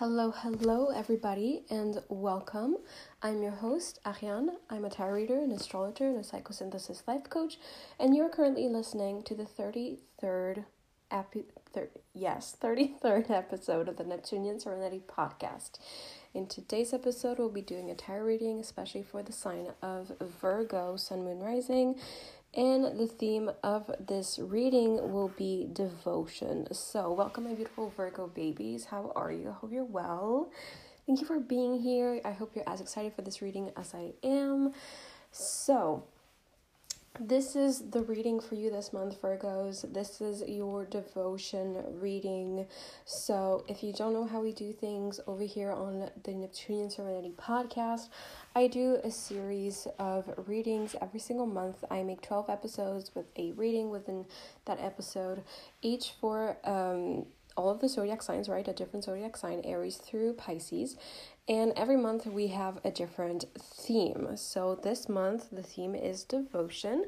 Hello, hello, everybody, and welcome. I'm your host, Ariane. I'm a tarot reader, an astrologer, and a psychosynthesis life coach, and you're currently listening to the 33rd, epi- thir- yes, 33rd episode of the Neptunian Serenity podcast. In today's episode, we'll be doing a tarot reading, especially for the sign of Virgo, Sun, Moon, Rising, and the theme of this reading will be devotion. So, welcome, my beautiful Virgo babies. How are you? I hope you're well. Thank you for being here. I hope you're as excited for this reading as I am. So, this is the reading for you this month, Virgos. This is your devotion reading. So, if you don't know how we do things over here on the Neptunian Serenity podcast, I do a series of readings every single month. I make 12 episodes with a reading within that episode, each for um, all of the zodiac signs, right? A different zodiac sign, Aries through Pisces. And every month we have a different theme. So this month the theme is devotion.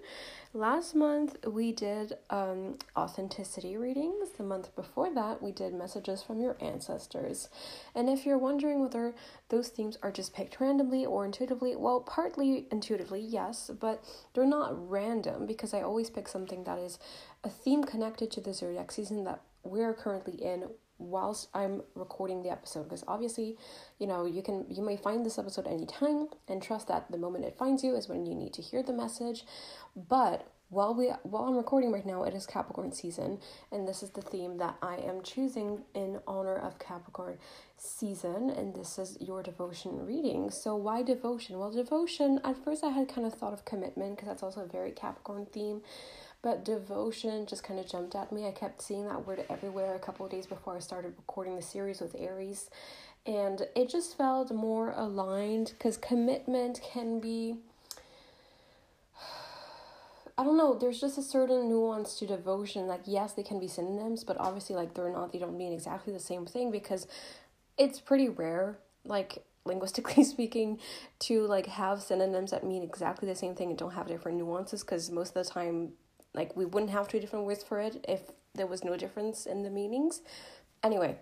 Last month we did um, authenticity readings. The month before that we did messages from your ancestors. And if you're wondering whether those themes are just picked randomly or intuitively, well, partly intuitively, yes, but they're not random because I always pick something that is a theme connected to the zodiac season that we're currently in whilst I'm recording the episode because obviously, you know, you can you may find this episode anytime and trust that the moment it finds you is when you need to hear the message. But while we while I'm recording right now, it is Capricorn season, and this is the theme that I am choosing in honor of Capricorn season, and this is your devotion reading. So why devotion? Well, devotion at first I had kind of thought of commitment because that's also a very Capricorn theme. But devotion just kind of jumped at me. I kept seeing that word everywhere a couple of days before I started recording the series with Aries. And it just felt more aligned because commitment can be. I don't know, there's just a certain nuance to devotion. Like, yes, they can be synonyms, but obviously, like, they're not, they don't mean exactly the same thing because it's pretty rare, like, linguistically speaking, to like have synonyms that mean exactly the same thing and don't have different nuances because most of the time like we wouldn't have two different words for it if there was no difference in the meanings. Anyway,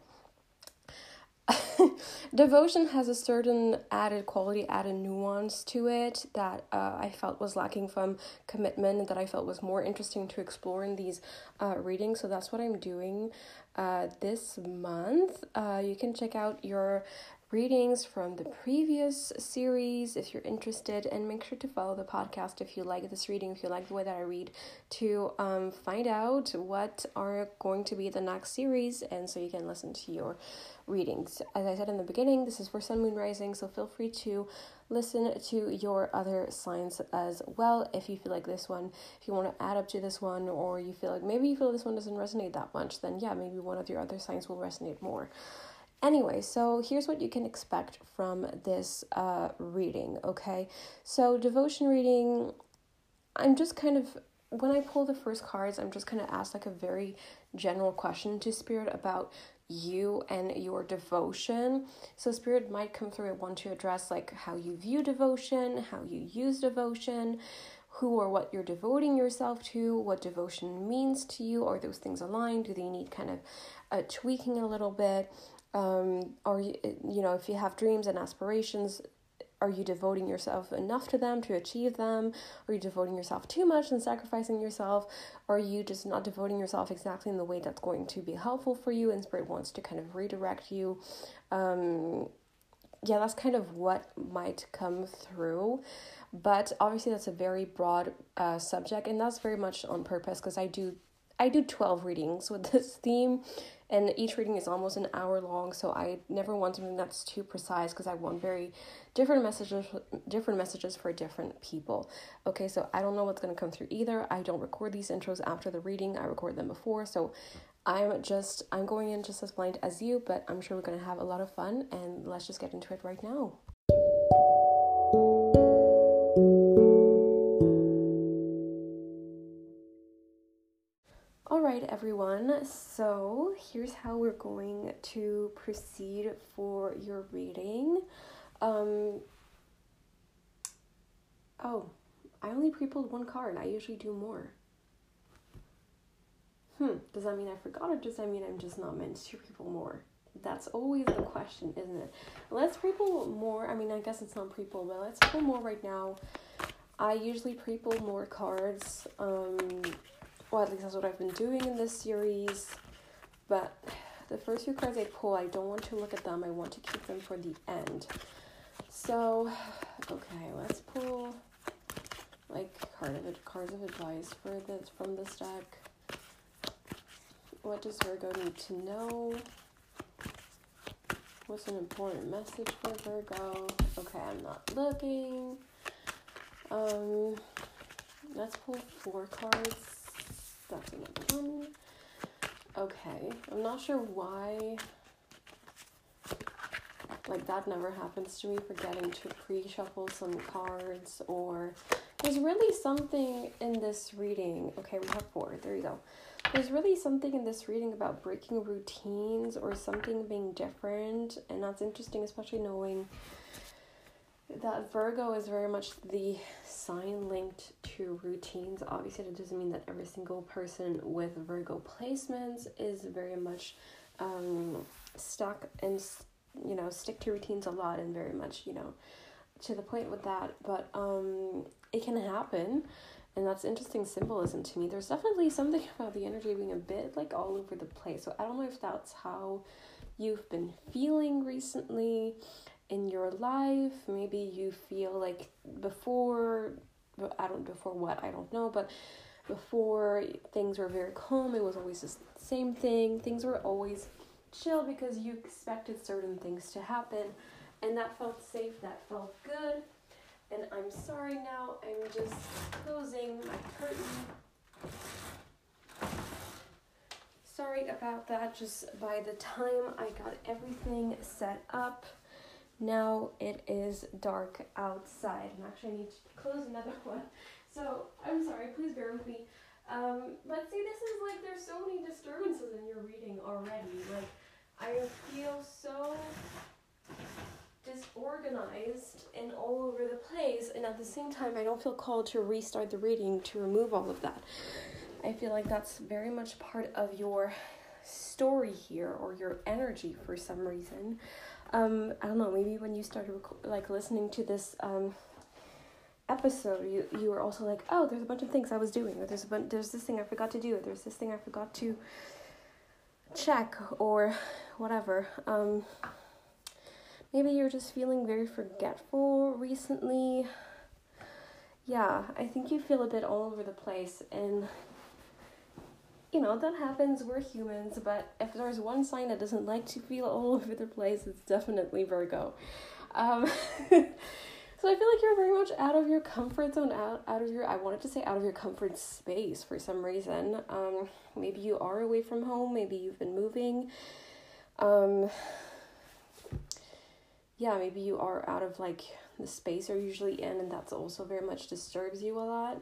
devotion has a certain added quality, added nuance to it that uh, I felt was lacking from commitment, that I felt was more interesting to explore in these uh, readings. So that's what I'm doing uh, this month. Uh, you can check out your readings from the previous series if you're interested and make sure to follow the podcast if you like this reading if you like the way that i read to um, find out what are going to be the next series and so you can listen to your readings. As i said in the beginning this is for sun moon rising so feel free to listen to your other signs as well if you feel like this one if you want to add up to this one or you feel like maybe you feel this one doesn't resonate that much then yeah maybe one of your other signs will resonate more Anyway, so here's what you can expect from this uh, reading, okay? So, devotion reading, I'm just kind of, when I pull the first cards, I'm just kind of asked like a very general question to Spirit about you and your devotion. So, Spirit might come through and want to address like how you view devotion, how you use devotion, who or what you're devoting yourself to, what devotion means to you. Are those things aligned? Do they need kind of uh, tweaking a little bit? Um, are you, you know if you have dreams and aspirations are you devoting yourself enough to them to achieve them? Are you devoting yourself too much and sacrificing yourself? Are you just not devoting yourself exactly in the way that's going to be helpful for you and spirit wants to kind of redirect you? Um, yeah that's kind of what might come through. But obviously that's a very broad uh, subject and that's very much on purpose because i do i do 12 readings with this theme and each reading is almost an hour long so i never want something that's too precise because i want very different messages different messages for different people. Okay so i don't know what's going to come through either. I don't record these intros after the reading. I record them before so i'm just i'm going in just as blind as you but i'm sure we're going to have a lot of fun and let's just get into it right now everyone. So here's how we're going to proceed for your reading. Um, oh, I only pre-pulled one card. I usually do more. Hmm, does that mean I forgot or does that mean I'm just not meant to pre-pull more? That's always the question, isn't it? Let's pre-pull more. I mean, I guess it's not pre-pull, but let's pull more right now. I usually pre-pull more cards. Um, well, at least that's what I've been doing in this series. But the first few cards I pull, I don't want to look at them. I want to keep them for the end. So, okay, let's pull like card of cards of advice for this from this deck. What does Virgo need to know? What's an important message for Virgo? Okay, I'm not looking. Um, let's pull four cards. That's another one. Okay, I'm not sure why. Like that never happens to me, forgetting to pre-shuffle some cards or there's really something in this reading. Okay, we have four. There you go. There's really something in this reading about breaking routines or something being different, and that's interesting, especially knowing that Virgo is very much the sign linked to routines. Obviously, that doesn't mean that every single person with Virgo placements is very much um, stuck and you know stick to routines a lot and very much you know to the point with that. But um, it can happen and that's interesting symbolism to me there's definitely something about the energy being a bit like all over the place so i don't know if that's how you've been feeling recently in your life maybe you feel like before i don't before what i don't know but before things were very calm it was always the same thing things were always chill because you expected certain things to happen and that felt safe that felt good and I'm sorry now, I'm just closing my curtain. Sorry about that, just by the time I got everything set up, now it is dark outside. And actually, I need to close another one. So I'm sorry, please bear with me. Um, but see, this is like there's so many disturbances in your reading already. Like, I feel so disorganized and all over the place and at the same time I don't feel called to restart the reading to remove all of that. I feel like that's very much part of your story here or your energy for some reason. Um, I don't know, maybe when you started rec- like listening to this um, episode, you you were also like, oh, there's a bunch of things I was doing, or there's a bunch, there's this thing I forgot to do, or there's this thing I forgot to check, or whatever. Um, Maybe you're just feeling very forgetful recently. Yeah, I think you feel a bit all over the place and you know, that happens, we're humans, but if there's one sign that doesn't like to feel all over the place, it's definitely Virgo. Um, so I feel like you're very much out of your comfort zone, out, out of your, I wanted to say out of your comfort space for some reason. Um, maybe you are away from home, maybe you've been moving. Um, yeah, maybe you are out of like the space you're usually in, and that's also very much disturbs you a lot.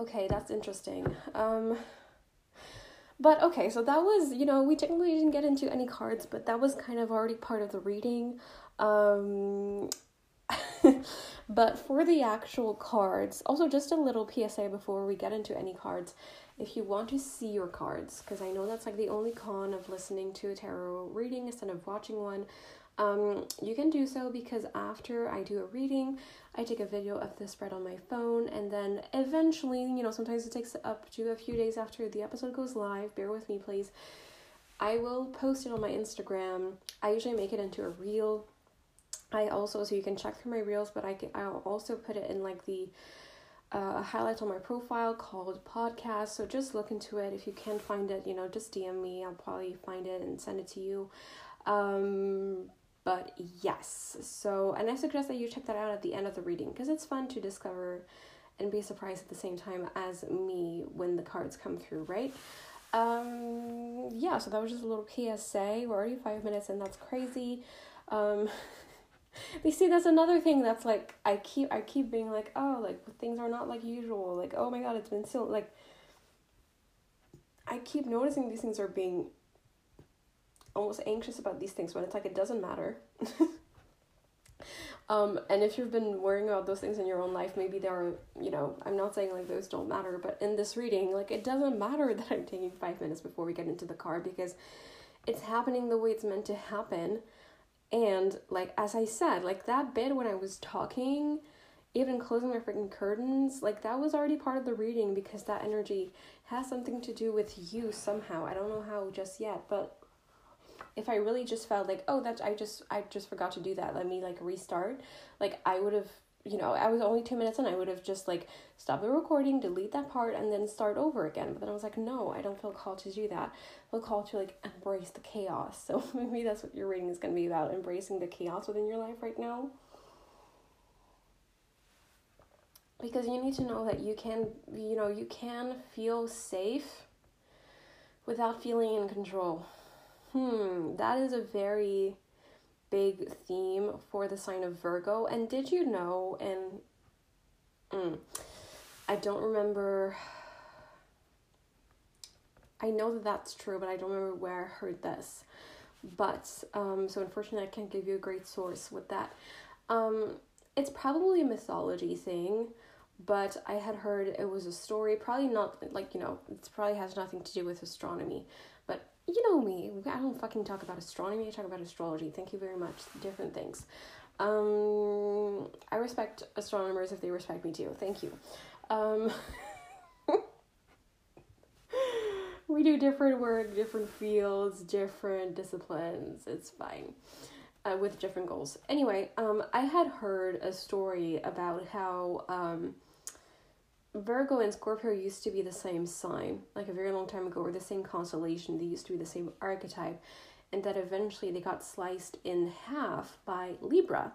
Okay, that's interesting. Um, but okay, so that was, you know, we technically didn't get into any cards, but that was kind of already part of the reading. Um, but for the actual cards, also just a little PSA before we get into any cards if you want to see your cards, because I know that's like the only con of listening to a tarot reading instead of watching one, um, you can do so because after I do a reading, I take a video of the spread on my phone, and then eventually, you know, sometimes it takes up to a few days after the episode goes live. Bear with me, please. I will post it on my Instagram. I usually make it into a reel. I also, so you can check through my reels, but I can, I'll also put it in like the uh, highlight on my profile called podcast. So just look into it. If you can't find it, you know, just DM me. I'll probably find it and send it to you. Um, but yes, so and I suggest that you check that out at the end of the reading because it's fun to discover and be surprised at the same time as me when the cards come through, right? Um, yeah, so that was just a little PSA. We're already five minutes and that's crazy. Um, you see that's another thing that's like i keep i keep being like oh like things are not like usual like oh my god it's been so like i keep noticing these things are being almost anxious about these things when it's like it doesn't matter Um, and if you've been worrying about those things in your own life, maybe there are, you know, I'm not saying like those don't matter, but in this reading, like it doesn't matter that I'm taking five minutes before we get into the car because it's happening the way it's meant to happen. And like as I said, like that bit when I was talking, even closing my freaking curtains, like that was already part of the reading because that energy has something to do with you somehow. I don't know how just yet, but if I really just felt like, oh, that I just I just forgot to do that. Let me like restart. Like I would have, you know, I was only two minutes and I would have just like stopped the recording, delete that part, and then start over again. But then I was like, no, I don't feel called to do that. I feel called to like embrace the chaos. So maybe that's what your reading is gonna be about, embracing the chaos within your life right now. Because you need to know that you can, you know, you can feel safe without feeling in control. Hmm, that is a very big theme for the sign of Virgo. And did you know, and mm, I don't remember, I know that that's true, but I don't remember where I heard this. But, um, so unfortunately, I can't give you a great source with that. Um, it's probably a mythology thing, but I had heard it was a story, probably not like, you know, it probably has nothing to do with astronomy, you know me, I don't fucking talk about astronomy, I talk about astrology. Thank you very much. Different things. Um, I respect astronomers if they respect me too. Thank you. Um, we do different work, different fields, different disciplines. It's fine. Uh, with different goals. Anyway, um, I had heard a story about how um, Virgo and Scorpio used to be the same sign, like a very long time ago, or the same constellation. They used to be the same archetype, and that eventually they got sliced in half by Libra,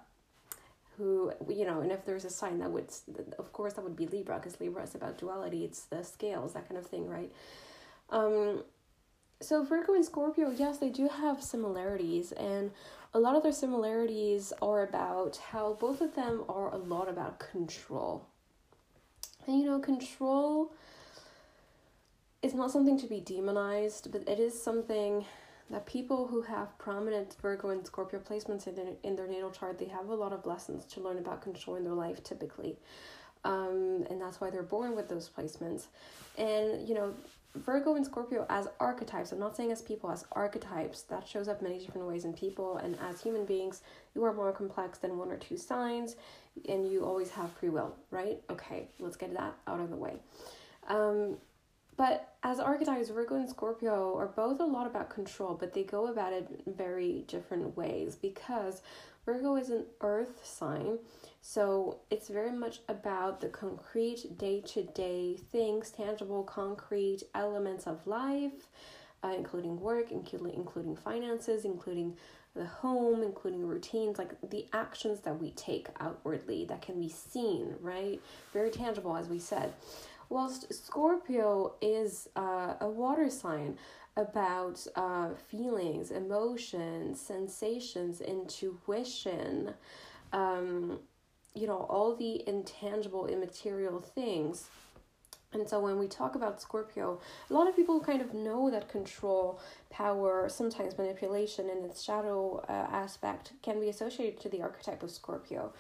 who, you know, and if there's a sign that would, of course, that would be Libra, because Libra is about duality, it's the scales, that kind of thing, right? Um, so Virgo and Scorpio, yes, they do have similarities, and a lot of their similarities are about how both of them are a lot about control and you know, control is not something to be demonized, but it is something that people who have prominent Virgo and Scorpio placements in their, in their natal chart, they have a lot of lessons to learn about control in their life typically. Um, and that's why they're born with those placements. And, you know, Virgo and Scorpio as archetypes, I'm not saying as people, as archetypes, that shows up many different ways in people. And as human beings, you are more complex than one or two signs and you always have free will, right? Okay, let's get that out of the way. Um, but as archetypes, Virgo and Scorpio are both a lot about control, but they go about it very different ways because Virgo is an earth sign. So it's very much about the concrete day to day things, tangible, concrete elements of life, uh, including work, including, including finances, including the home, including routines, like the actions that we take outwardly that can be seen, right? Very tangible, as we said. Whilst Scorpio is uh, a water sign about uh, feelings, emotions, sensations, intuition, um, you know, all the intangible, immaterial things and so when we talk about Scorpio, a lot of people kind of know that control, power, sometimes manipulation, and its shadow uh, aspect can be associated to the archetype of Scorpio.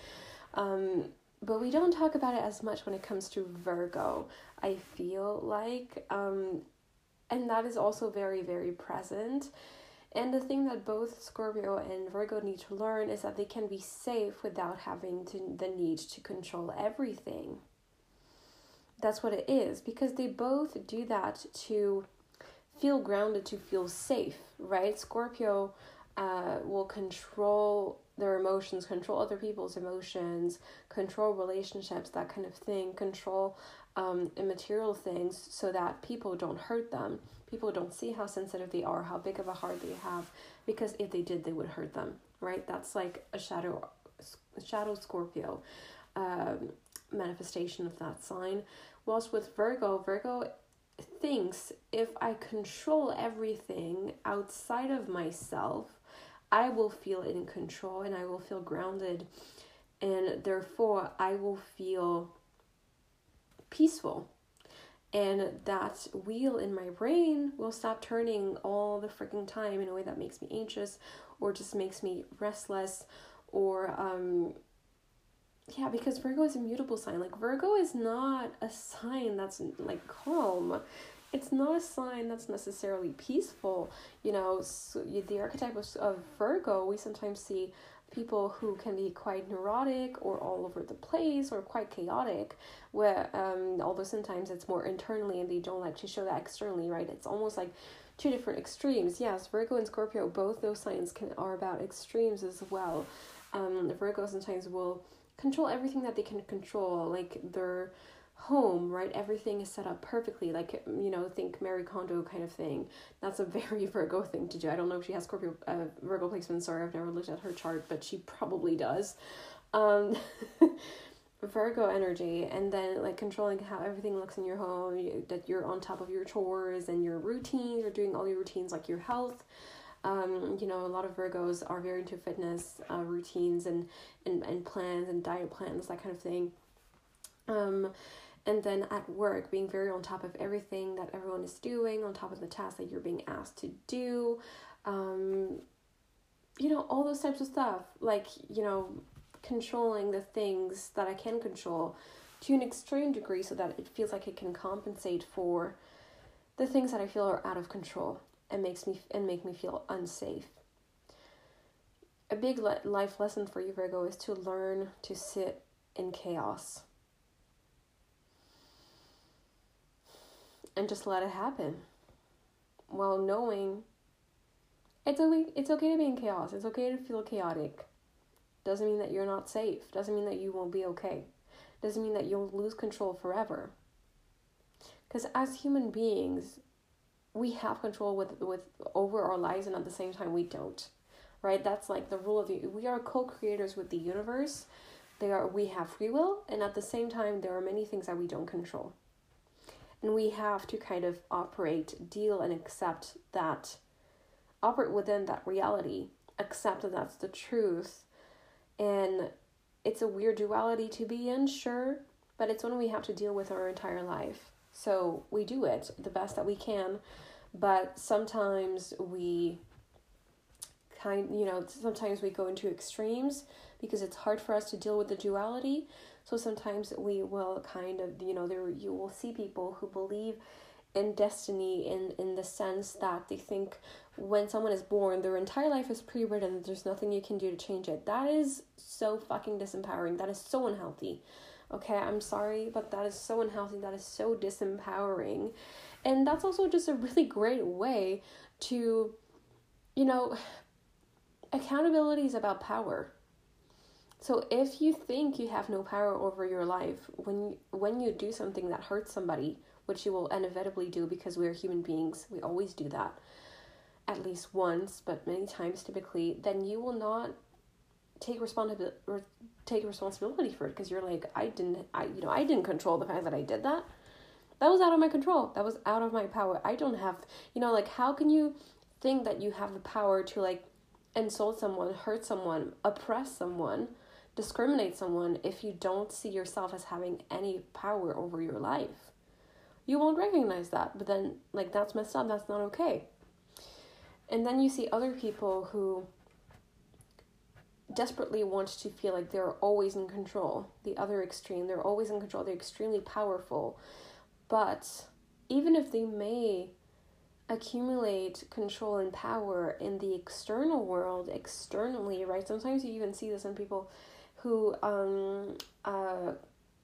Um, but we don't talk about it as much when it comes to Virgo, I feel like. Um, and that is also very, very present. And the thing that both Scorpio and Virgo need to learn is that they can be safe without having to, the need to control everything that's what it is because they both do that to feel grounded, to feel safe, right? Scorpio uh, will control their emotions, control other people's emotions, control relationships, that kind of thing, control um, immaterial things so that people don't hurt them. People don't see how sensitive they are, how big of a heart they have, because if they did, they would hurt them, right? That's like a shadow, shadow Scorpio. Um, manifestation of that sign. Whilst with Virgo, Virgo thinks if I control everything outside of myself, I will feel in control and I will feel grounded, and therefore I will feel peaceful. And that wheel in my brain will stop turning all the freaking time in a way that makes me anxious or just makes me restless or um yeah because virgo is a mutable sign. Like virgo is not a sign that's like calm. It's not a sign that's necessarily peaceful. You know so the archetype of, of virgo we sometimes see people who can be quite neurotic or all over the place or quite chaotic where um although sometimes it's more internally and they don't like to show that externally right? It's almost like two different extremes. Yes virgo and scorpio both those signs can are about extremes as well. Um virgo sometimes will control everything that they can control like their home right? Everything is set up perfectly like you know think Marie Kondo kind of thing. That's a very Virgo thing to do. I don't know if she has Scorpio uh, Virgo placement sorry I've never looked at her chart but she probably does. Um Virgo energy and then like controlling how everything looks in your home you, that you're on top of your chores and your routines you're doing all your routines like your health. Um, you know, a lot of Virgos are very into fitness uh, routines and, and, and plans and diet plans, that kind of thing. Um, and then at work, being very on top of everything that everyone is doing, on top of the tasks that you're being asked to do. Um, you know, all those types of stuff. Like, you know, controlling the things that I can control to an extreme degree so that it feels like it can compensate for the things that I feel are out of control and makes me and make me feel unsafe. A big life lesson for you Virgo is to learn to sit in chaos. And just let it happen. While knowing it's okay it's okay to be in chaos. It's okay to feel chaotic. Doesn't mean that you're not safe. Doesn't mean that you won't be okay. Doesn't mean that you'll lose control forever. Because as human beings, we have control with with over our lives and at the same time we don't right that's like the rule of the we are co-creators with the universe they are we have free will and at the same time there are many things that we don't control and we have to kind of operate deal and accept that operate within that reality accept that that's the truth. And it's a weird duality to be in sure but it's one we have to deal with our entire life. So we do it the best that we can but sometimes we kind you know sometimes we go into extremes because it's hard for us to deal with the duality so sometimes we will kind of you know there you will see people who believe in destiny in in the sense that they think when someone is born their entire life is pre-written there's nothing you can do to change it. That is so fucking disempowering. That is so unhealthy. Okay i'm sorry but that is so unhealthy. That is so disempowering. And that's also just a really great way to, you know, accountability is about power. So if you think you have no power over your life, when when you do something that hurts somebody, which you will inevitably do because we are human beings, we always do that at least once, but many times typically, then you will not take responsibility take responsibility for it because you're like I didn't I you know I didn't control the fact that I did that. That was out of my control. That was out of my power. I don't have you know like how can you think that you have the power to like insult someone hurt someone oppress someone discriminate someone if you don't see yourself as having any power over your life. You won't recognize that but then like that's messed up that's not okay. And then you see other people who desperately want to feel like they're always in control the other extreme. They're always in control they're extremely powerful. But even if they may accumulate control and power in the external world, externally, right? Sometimes you even see this in people who um, uh,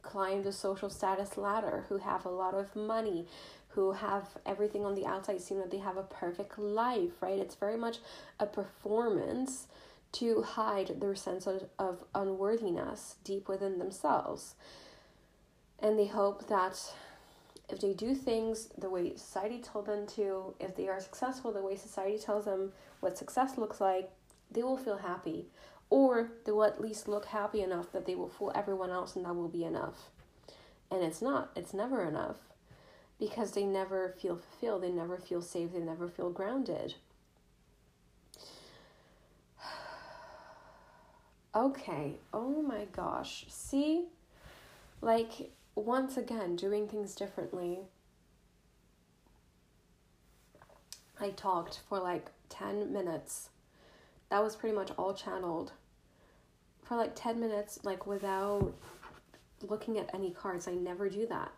climb the social status ladder, who have a lot of money, who have everything on the outside seem that they have a perfect life, right? It's very much a performance to hide their sense of, of unworthiness deep within themselves. And they hope that if they do things the way society told them to, if they are successful the way society tells them what success looks like, they will feel happy. Or they will at least look happy enough that they will fool everyone else and that will be enough. And it's not, it's never enough because they never feel fulfilled, they never feel safe, they never feel grounded. okay, oh my gosh. See? Like, once again, doing things differently. I talked for like 10 minutes. That was pretty much all channeled. For like 10 minutes, like without looking at any cards. I never do that.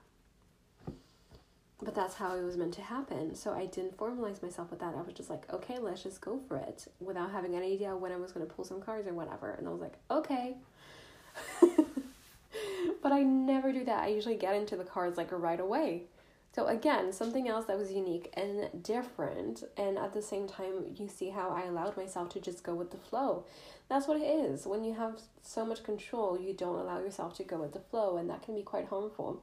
But that's how it was meant to happen. So I didn't formalize myself with that. I was just like, okay, let's just go for it without having any idea when I was going to pull some cards or whatever. And I was like, okay. but I never do that. I usually get into the cards like right away. So again, something else that was unique and different, and at the same time, you see how I allowed myself to just go with the flow. That's what it is. When you have so much control, you don't allow yourself to go with the flow, and that can be quite harmful.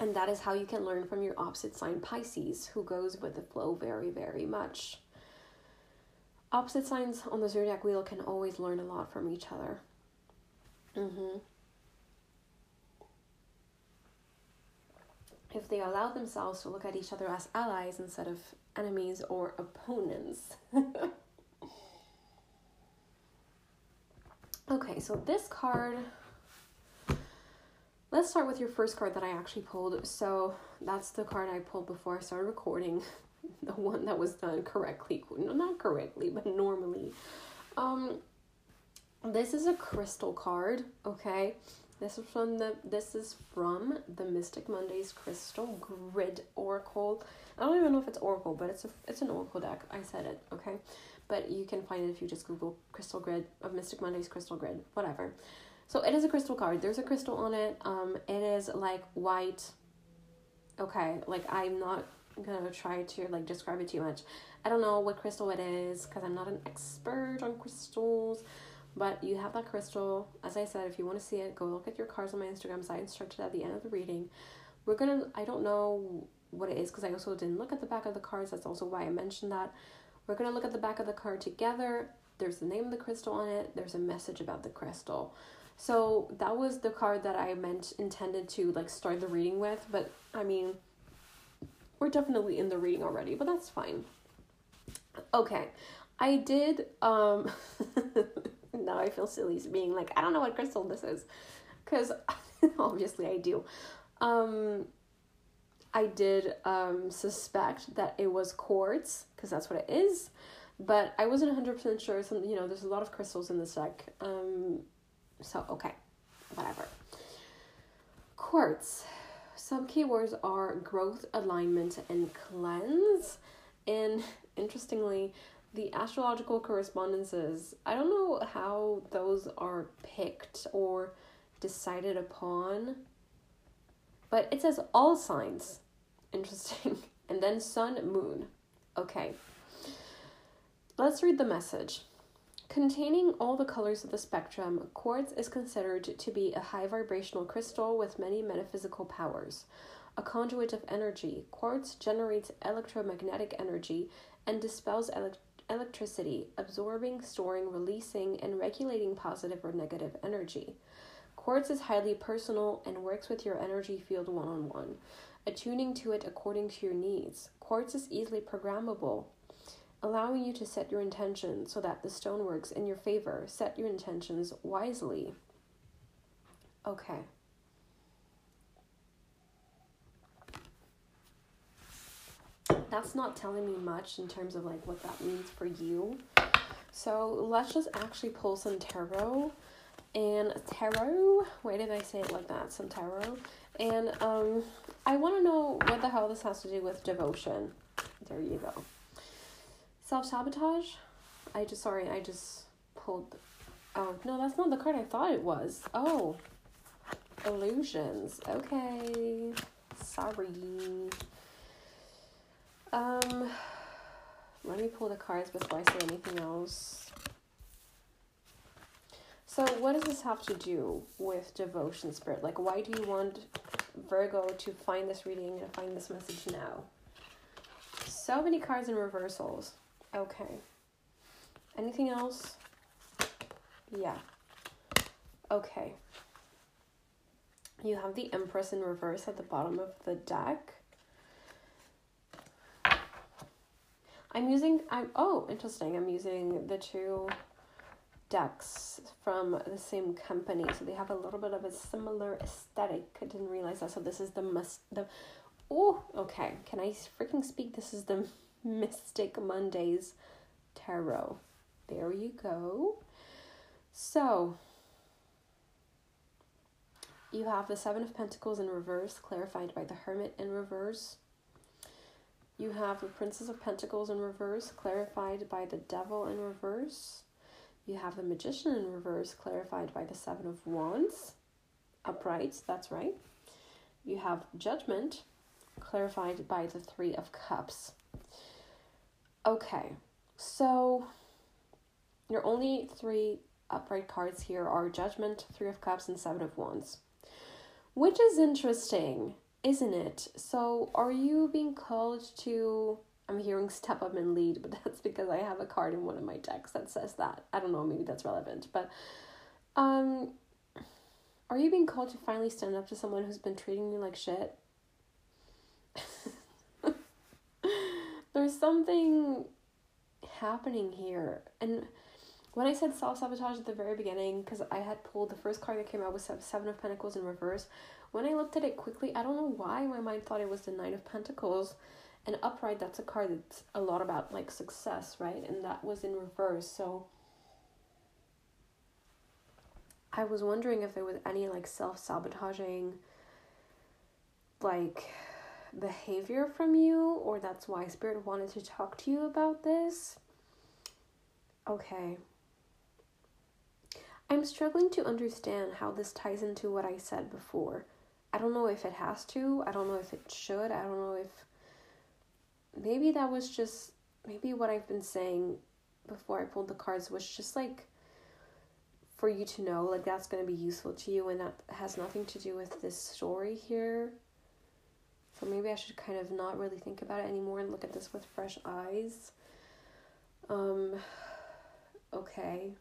And that is how you can learn from your opposite sign Pisces, who goes with the flow very, very much. Opposite signs on the zodiac wheel can always learn a lot from each other. Mm-hmm. If they allow themselves to look at each other as allies instead of enemies or opponents. okay, so this card. Let's start with your first card that I actually pulled. So that's the card I pulled before I started recording. the one that was done correctly. No, not correctly, but normally. Um, this is a crystal card, okay? This is from the this is from the Mystic Mondays Crystal Grid Oracle. I don't even know if it's Oracle, but it's a it's an Oracle deck. I said it, okay? But you can find it if you just Google Crystal Grid of Mystic Mondays Crystal Grid, whatever. So it is a crystal card. There's a crystal on it. Um, it is like white. Okay, like I'm not gonna try to like describe it too much. I don't know what crystal it is because I'm not an expert on crystals. But you have that crystal. As I said, if you want to see it, go look at your cards on my Instagram site and start it at the end of the reading. We're gonna, I don't know what it is because I also didn't look at the back of the cards. That's also why I mentioned that. We're gonna look at the back of the card together. There's the name of the crystal on it, there's a message about the crystal. So that was the card that I meant intended to like start the reading with, but I mean, we're definitely in the reading already, but that's fine. Okay, I did um now I feel silly being like, I don't know what crystal this is. Because obviously I do. Um, I did um, suspect that it was quartz, because that's what it is. But I wasn't 100% sure. Some, you know, there's a lot of crystals in this deck. Um, so, okay, whatever. Quartz. Some keywords are growth, alignment, and cleanse. And interestingly, the astrological correspondences, I don't know how those are picked or decided upon, but it says all signs. Interesting. And then sun, moon. Okay. Let's read the message. Containing all the colors of the spectrum, quartz is considered to be a high vibrational crystal with many metaphysical powers. A conduit of energy, quartz generates electromagnetic energy and dispels elect- electricity, absorbing, storing, releasing, and regulating positive or negative energy. Quartz is highly personal and works with your energy field one on one, attuning to it according to your needs. Quartz is easily programmable, allowing you to set your intentions so that the stone works in your favor. Set your intentions wisely. Okay. That's not telling me much in terms of like what that means for you. So let's just actually pull some tarot and tarot. Why did I say it like that? Some tarot. And um I want to know what the hell this has to do with devotion. There you go. Self-sabotage? I just sorry, I just pulled Oh, no, that's not the card I thought it was. Oh. Illusions. Okay. Sorry. Um, let me pull the cards before I say anything else. So, what does this have to do with devotion spirit? Like, why do you want Virgo to find this reading and find this message now? So many cards in reversals. Okay. Anything else? Yeah. Okay. You have the Empress in reverse at the bottom of the deck. I'm using I'm oh interesting. I'm using the two decks from the same company, so they have a little bit of a similar aesthetic. I didn't realize that. So this is the must the oh okay. Can I freaking speak? This is the Mystic Mondays Tarot. There you go. So, you have the Seven of Pentacles in reverse, clarified by the Hermit in reverse. You have the Princess of Pentacles in reverse, clarified by the Devil in reverse. You have the Magician in reverse, clarified by the Seven of Wands. Upright, that's right. You have Judgment, clarified by the Three of Cups. Okay, so your only three upright cards here are Judgment, Three of Cups, and Seven of Wands. Which is interesting, isn't it? So, are you being called to? I'm hearing step up and lead, but that's because I have a card in one of my decks that says that. I don't know, maybe that's relevant, but um, are you being called to finally stand up to someone who's been treating you like shit? There's something happening here, and when I said self sabotage at the very beginning, because I had pulled the first card that came out was Seven of Pentacles in reverse. When I looked at it quickly, I don't know why my mind thought it was the Nine of Pentacles. And upright, that's a card that's a lot about like success, right? And that was in reverse. So I was wondering if there was any like self sabotaging like behavior from you, or that's why Spirit wanted to talk to you about this. Okay. I'm struggling to understand how this ties into what I said before. I don't know if it has to, I don't know if it should, I don't know if maybe that was just maybe what I've been saying before I pulled the cards was just like for you to know like that's going to be useful to you and that has nothing to do with this story here. So maybe I should kind of not really think about it anymore and look at this with fresh eyes. Um okay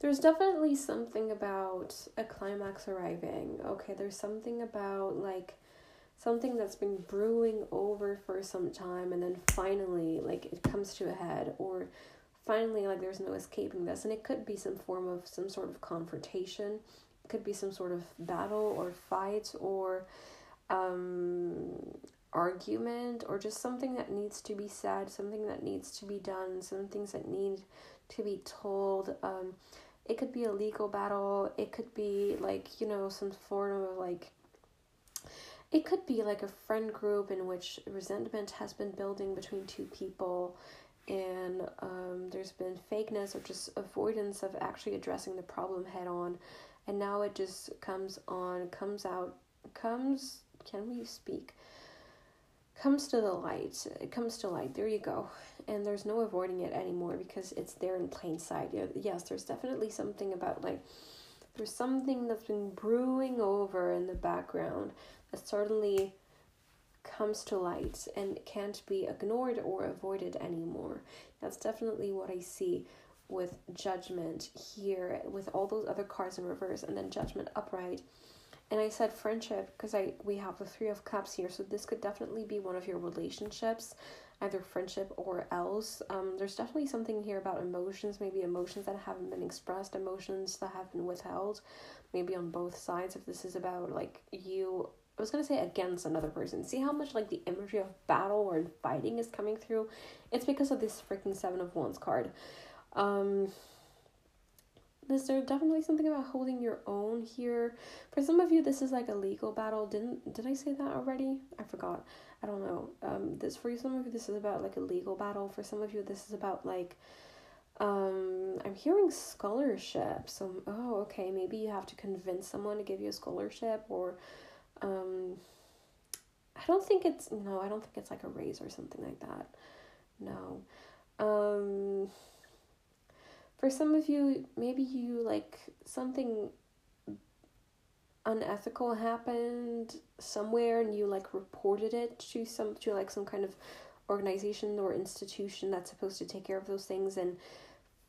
there's definitely something about a climax arriving. Okay, there's something about like something that's been brewing over for some time and then finally like it comes to a head or finally like there's no escaping this. And it could be some form of some sort of confrontation. It could be some sort of battle or fight or um argument or just something that needs to be said something that needs to be done some things that need to be told. Um it could be a legal battle it could be like you know some form of like it could be like a friend group in which resentment has been building between two people. And um, there's been fakeness or just avoidance of actually addressing the problem head on. And now it just comes on comes out comes can we speak comes to the light it comes to light there you go and there's no avoiding it anymore because it's there in plain sight. Yes, there's definitely something about like there's something that's been brewing over in the background that suddenly comes to light and can't be ignored or avoided anymore. That's definitely what I see with judgment here with all those other cards in reverse and then judgment upright and I said friendship because I we have the three of cups here, so this could definitely be one of your relationships, either friendship or else. Um, there's definitely something here about emotions, maybe emotions that haven't been expressed, emotions that have been withheld, maybe on both sides. If this is about like you I was gonna say against another person. See how much like the imagery of battle or fighting is coming through? It's because of this freaking seven of wands card. Um is there definitely something about holding your own here? For some of you, this is like a legal battle. Didn't did I say that already? I forgot. I don't know. Um, this for you, some of you, this is about like a legal battle. For some of you, this is about like, um, I'm hearing scholarship. So oh, okay, maybe you have to convince someone to give you a scholarship, or, um, I don't think it's no, I don't think it's like a raise or something like that. No, um for some of you, maybe you like something unethical happened somewhere and you like reported it to some to like some kind of organization or institution that's supposed to take care of those things. And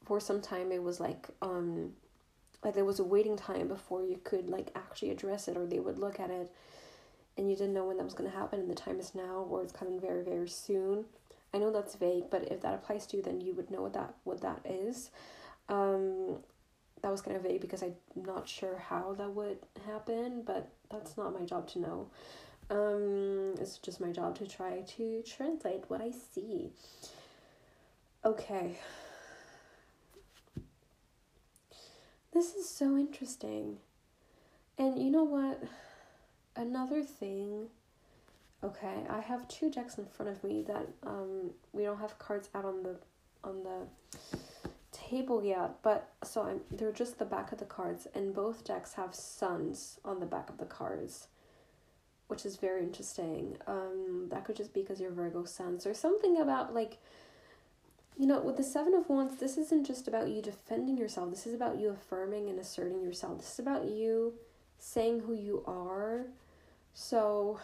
for some time it was like um like there was a waiting time before you could like actually address it or they would look at it. And you didn't know when that was going to happen and the time is now or it's coming very very soon. I know that's vague but if that applies to you then you would know what that what that is um, that was kind of vague because I'm not sure how that would happen, but that's not my job to know. Um, it's just my job to try to translate what I see. Okay. This is so interesting. And you know what? Another thing. Okay, I have two decks in front of me that um we don't have cards out on the on the table yet, but so I'm they're just the back of the cards and both decks have suns on the back of the cards. Which is very interesting. Um that could just be because you're Virgo suns or something about like you know, with the Seven of Wands, this isn't just about you defending yourself. This is about you affirming and asserting yourself. This is about you saying who you are. So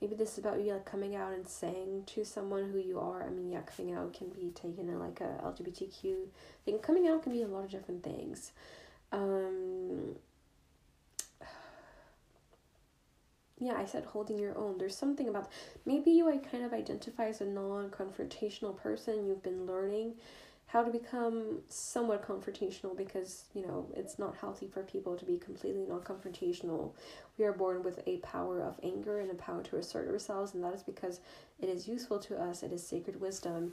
maybe this is about you like coming out and saying to someone who you are. I mean, yeah, coming out can be taken in like a LGBTQ thing. Coming out can be a lot of different things. Um, yeah, I said holding your own. There's something about maybe you I kind of identify as a non-confrontational person. You've been learning how to become somewhat confrontational because you know it's not healthy for people to be completely non-confrontational. We are born with a power of anger and a power to assert ourselves, and that is because it is useful to us. It is sacred wisdom.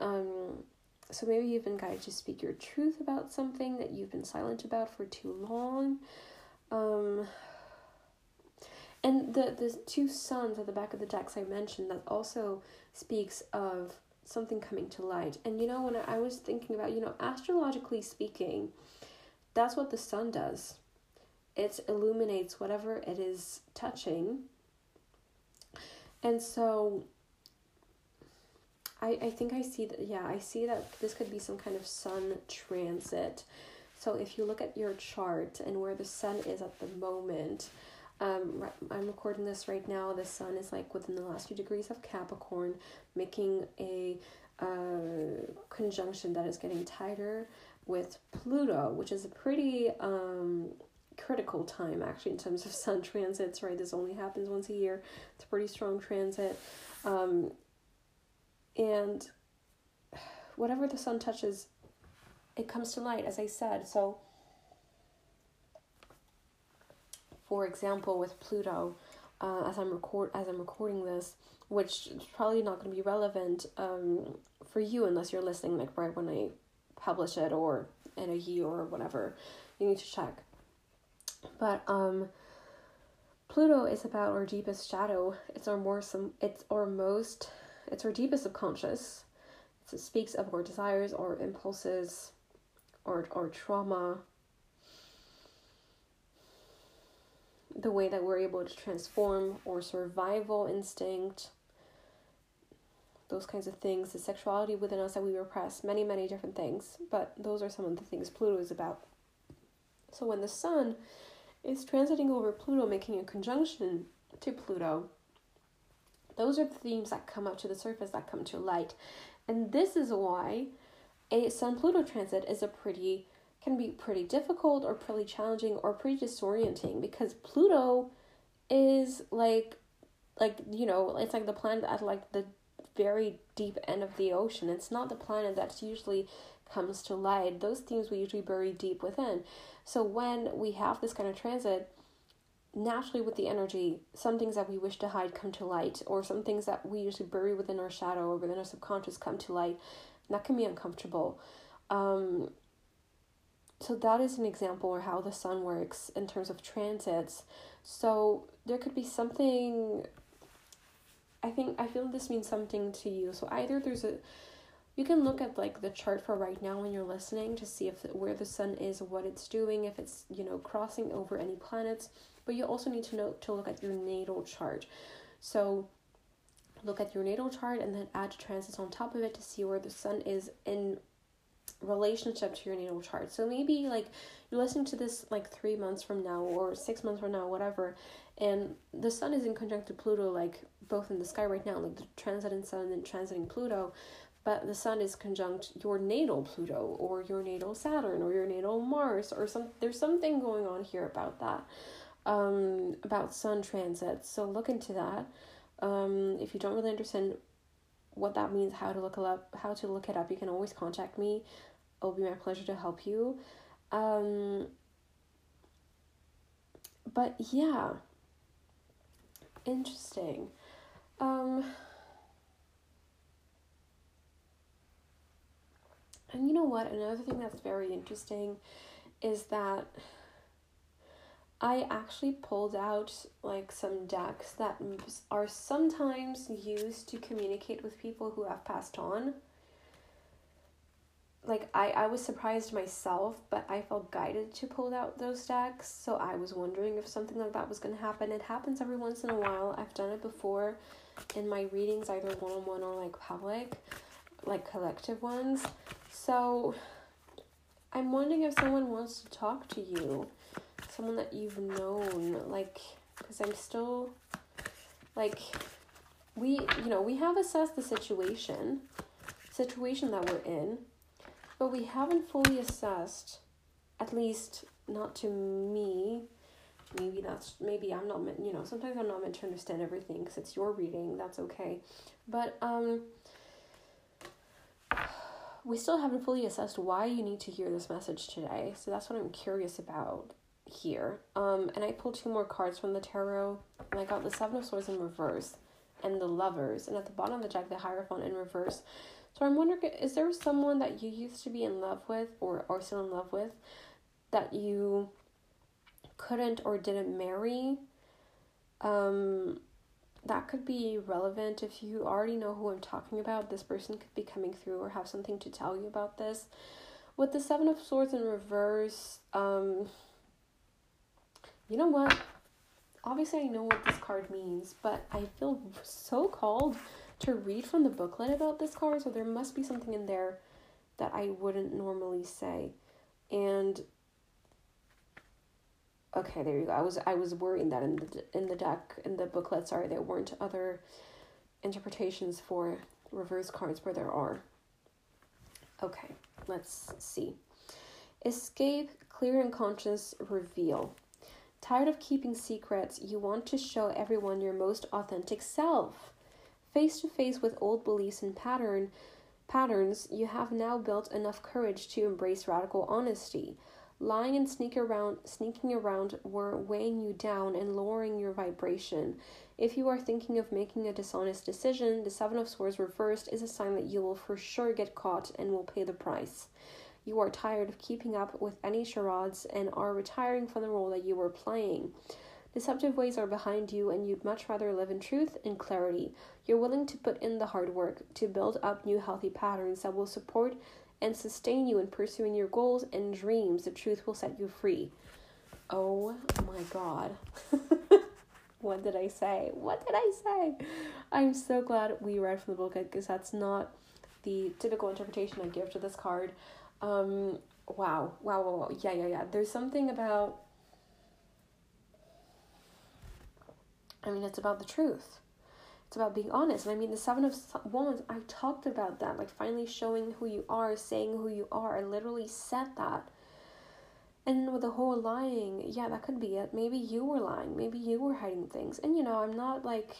Um, so maybe you've been guided to speak your truth about something that you've been silent about for too long. Um, and the the two suns at the back of the decks I mentioned that also speaks of something coming to light. And you know when I was thinking about, you know, astrologically speaking, that's what the sun does. It illuminates whatever it is touching. And so I, I think I see that yeah, I see that this could be some kind of sun transit. So if you look at your chart and where the sun is at the moment, um, I'm recording this right now. The sun is like within the last few degrees of Capricorn, making a uh, conjunction that is getting tighter with Pluto, which is a pretty um, critical time actually in terms of sun transits, right? This only happens once a year. It's a pretty strong transit. Um, and whatever the sun touches, it comes to light, as I said. So for example, with Pluto, uh, as I'm record as I'm recording this, which is probably not going to be relevant um, for you unless you're listening like right when I publish it or in a year or whatever. You need to check. But um, Pluto is about our deepest shadow. It's our more some. It's our most. It's our deepest subconscious. It speaks of our desires, or impulses, or or trauma, the way that we're able to transform or survival instinct, those kinds of things, the sexuality within us that we repress, many, many different things. But those are some of the things Pluto is about. So when the sun is transiting over Pluto, making a conjunction to Pluto, those are the themes that come up to the surface, that come to light. And this is why a Sun Pluto transit is a pretty can be pretty difficult or pretty challenging or pretty disorienting because Pluto is like like you know it's like the planet at like the very deep end of the ocean. It's not the planet that usually comes to light. Those themes we usually bury deep within. So when we have this kind of transit naturally with the energy some things that we wish to hide come to light or some things that we usually bury within our shadow or within our subconscious come to light. That can be uncomfortable. Um so that is an example of how the sun works in terms of transits. So there could be something i think i feel this means something to you. So either there's a you can look at like the chart for right now when you're listening to see if where the sun is what it's doing if it's you know crossing over any planets. But you also need to know to look at your natal chart. So look at your natal chart and then add transits on top of it to see where the sun is in relationship to your natal chart. So maybe like you're listening to this like three months from now or six months from now, whatever, and the sun is in conjunct to Pluto, like both in the sky right now, like the transiting sun and transiting Pluto, but the sun is conjunct your natal Pluto or your natal Saturn or your natal Mars or some there's something going on here about that. Um, about sun transits. So look into that. Um, if you don't really understand what that means, how to look it up, how to look it up, you can always contact me. It'll be my pleasure to help you. Um, but yeah, interesting. Um, And you know what? Another thing that's very interesting is that I actually pulled out like some decks that are sometimes used to communicate with people who have passed on. Like I, I was surprised myself, but I felt guided to pull out those decks. So I was wondering if something like that was gonna happen. It happens every once in a while. I've done it before in my readings, either one on one or like public, like collective ones. So I'm wondering if someone wants to talk to you someone that you've known like because i'm still like we you know we have assessed the situation situation that we're in but we haven't fully assessed at least not to me maybe that's maybe i'm not meant you know sometimes i'm not meant to understand everything because it's your reading that's okay. But um we still haven't fully assessed why you need to hear this message today so that's what i'm curious about here. Um, and I pulled two more cards from the tarot, and I got the Seven of Swords in reverse and the Lovers, and at the bottom of the deck, the Hierophant in reverse. So I'm wondering, is there someone that you used to be in love with, or are still in love with, that you couldn't or didn't marry? Um, that could be relevant if you already know who I'm talking about. This person could be coming through or have something to tell you about this. With the Seven of Swords in reverse, um, you know what? Obviously, I know what this card means, but I feel so called to read from the booklet about this card, so there must be something in there that I wouldn't normally say. And okay, there you go. I was I was worrying that in the in the deck in the booklet, sorry, there weren't other interpretations for reverse cards, where there are. Okay, let's see. Escape, clear and conscious reveal. Tired of keeping secrets, you want to show everyone your most authentic self. Face to face with old beliefs and pattern patterns, you have now built enough courage to embrace radical honesty. Lying and sneak around, sneaking around were weighing you down and lowering your vibration. If you are thinking of making a dishonest decision, the Seven of Swords reversed is a sign that you will for sure get caught and will pay the price. You are tired of keeping up with any charades and are retiring from the role that you were playing. Deceptive ways are behind you, and you'd much rather live in truth and clarity. You're willing to put in the hard work to build up new healthy patterns that will support and sustain you in pursuing your goals and dreams. The truth will set you free. Oh my god. what did I say? What did I say? I'm so glad we read from the book because that's not the typical interpretation I give to this card. Um, wow, wow, wow, wow. Yeah, yeah, yeah. There's something about. I mean, it's about the truth. It's about being honest. And I mean, the Seven of Wands, I talked about that. Like, finally showing who you are, saying who you are. I literally said that. And with the whole lying, yeah, that could be it. Maybe you were lying. Maybe you were hiding things. And, you know, I'm not like,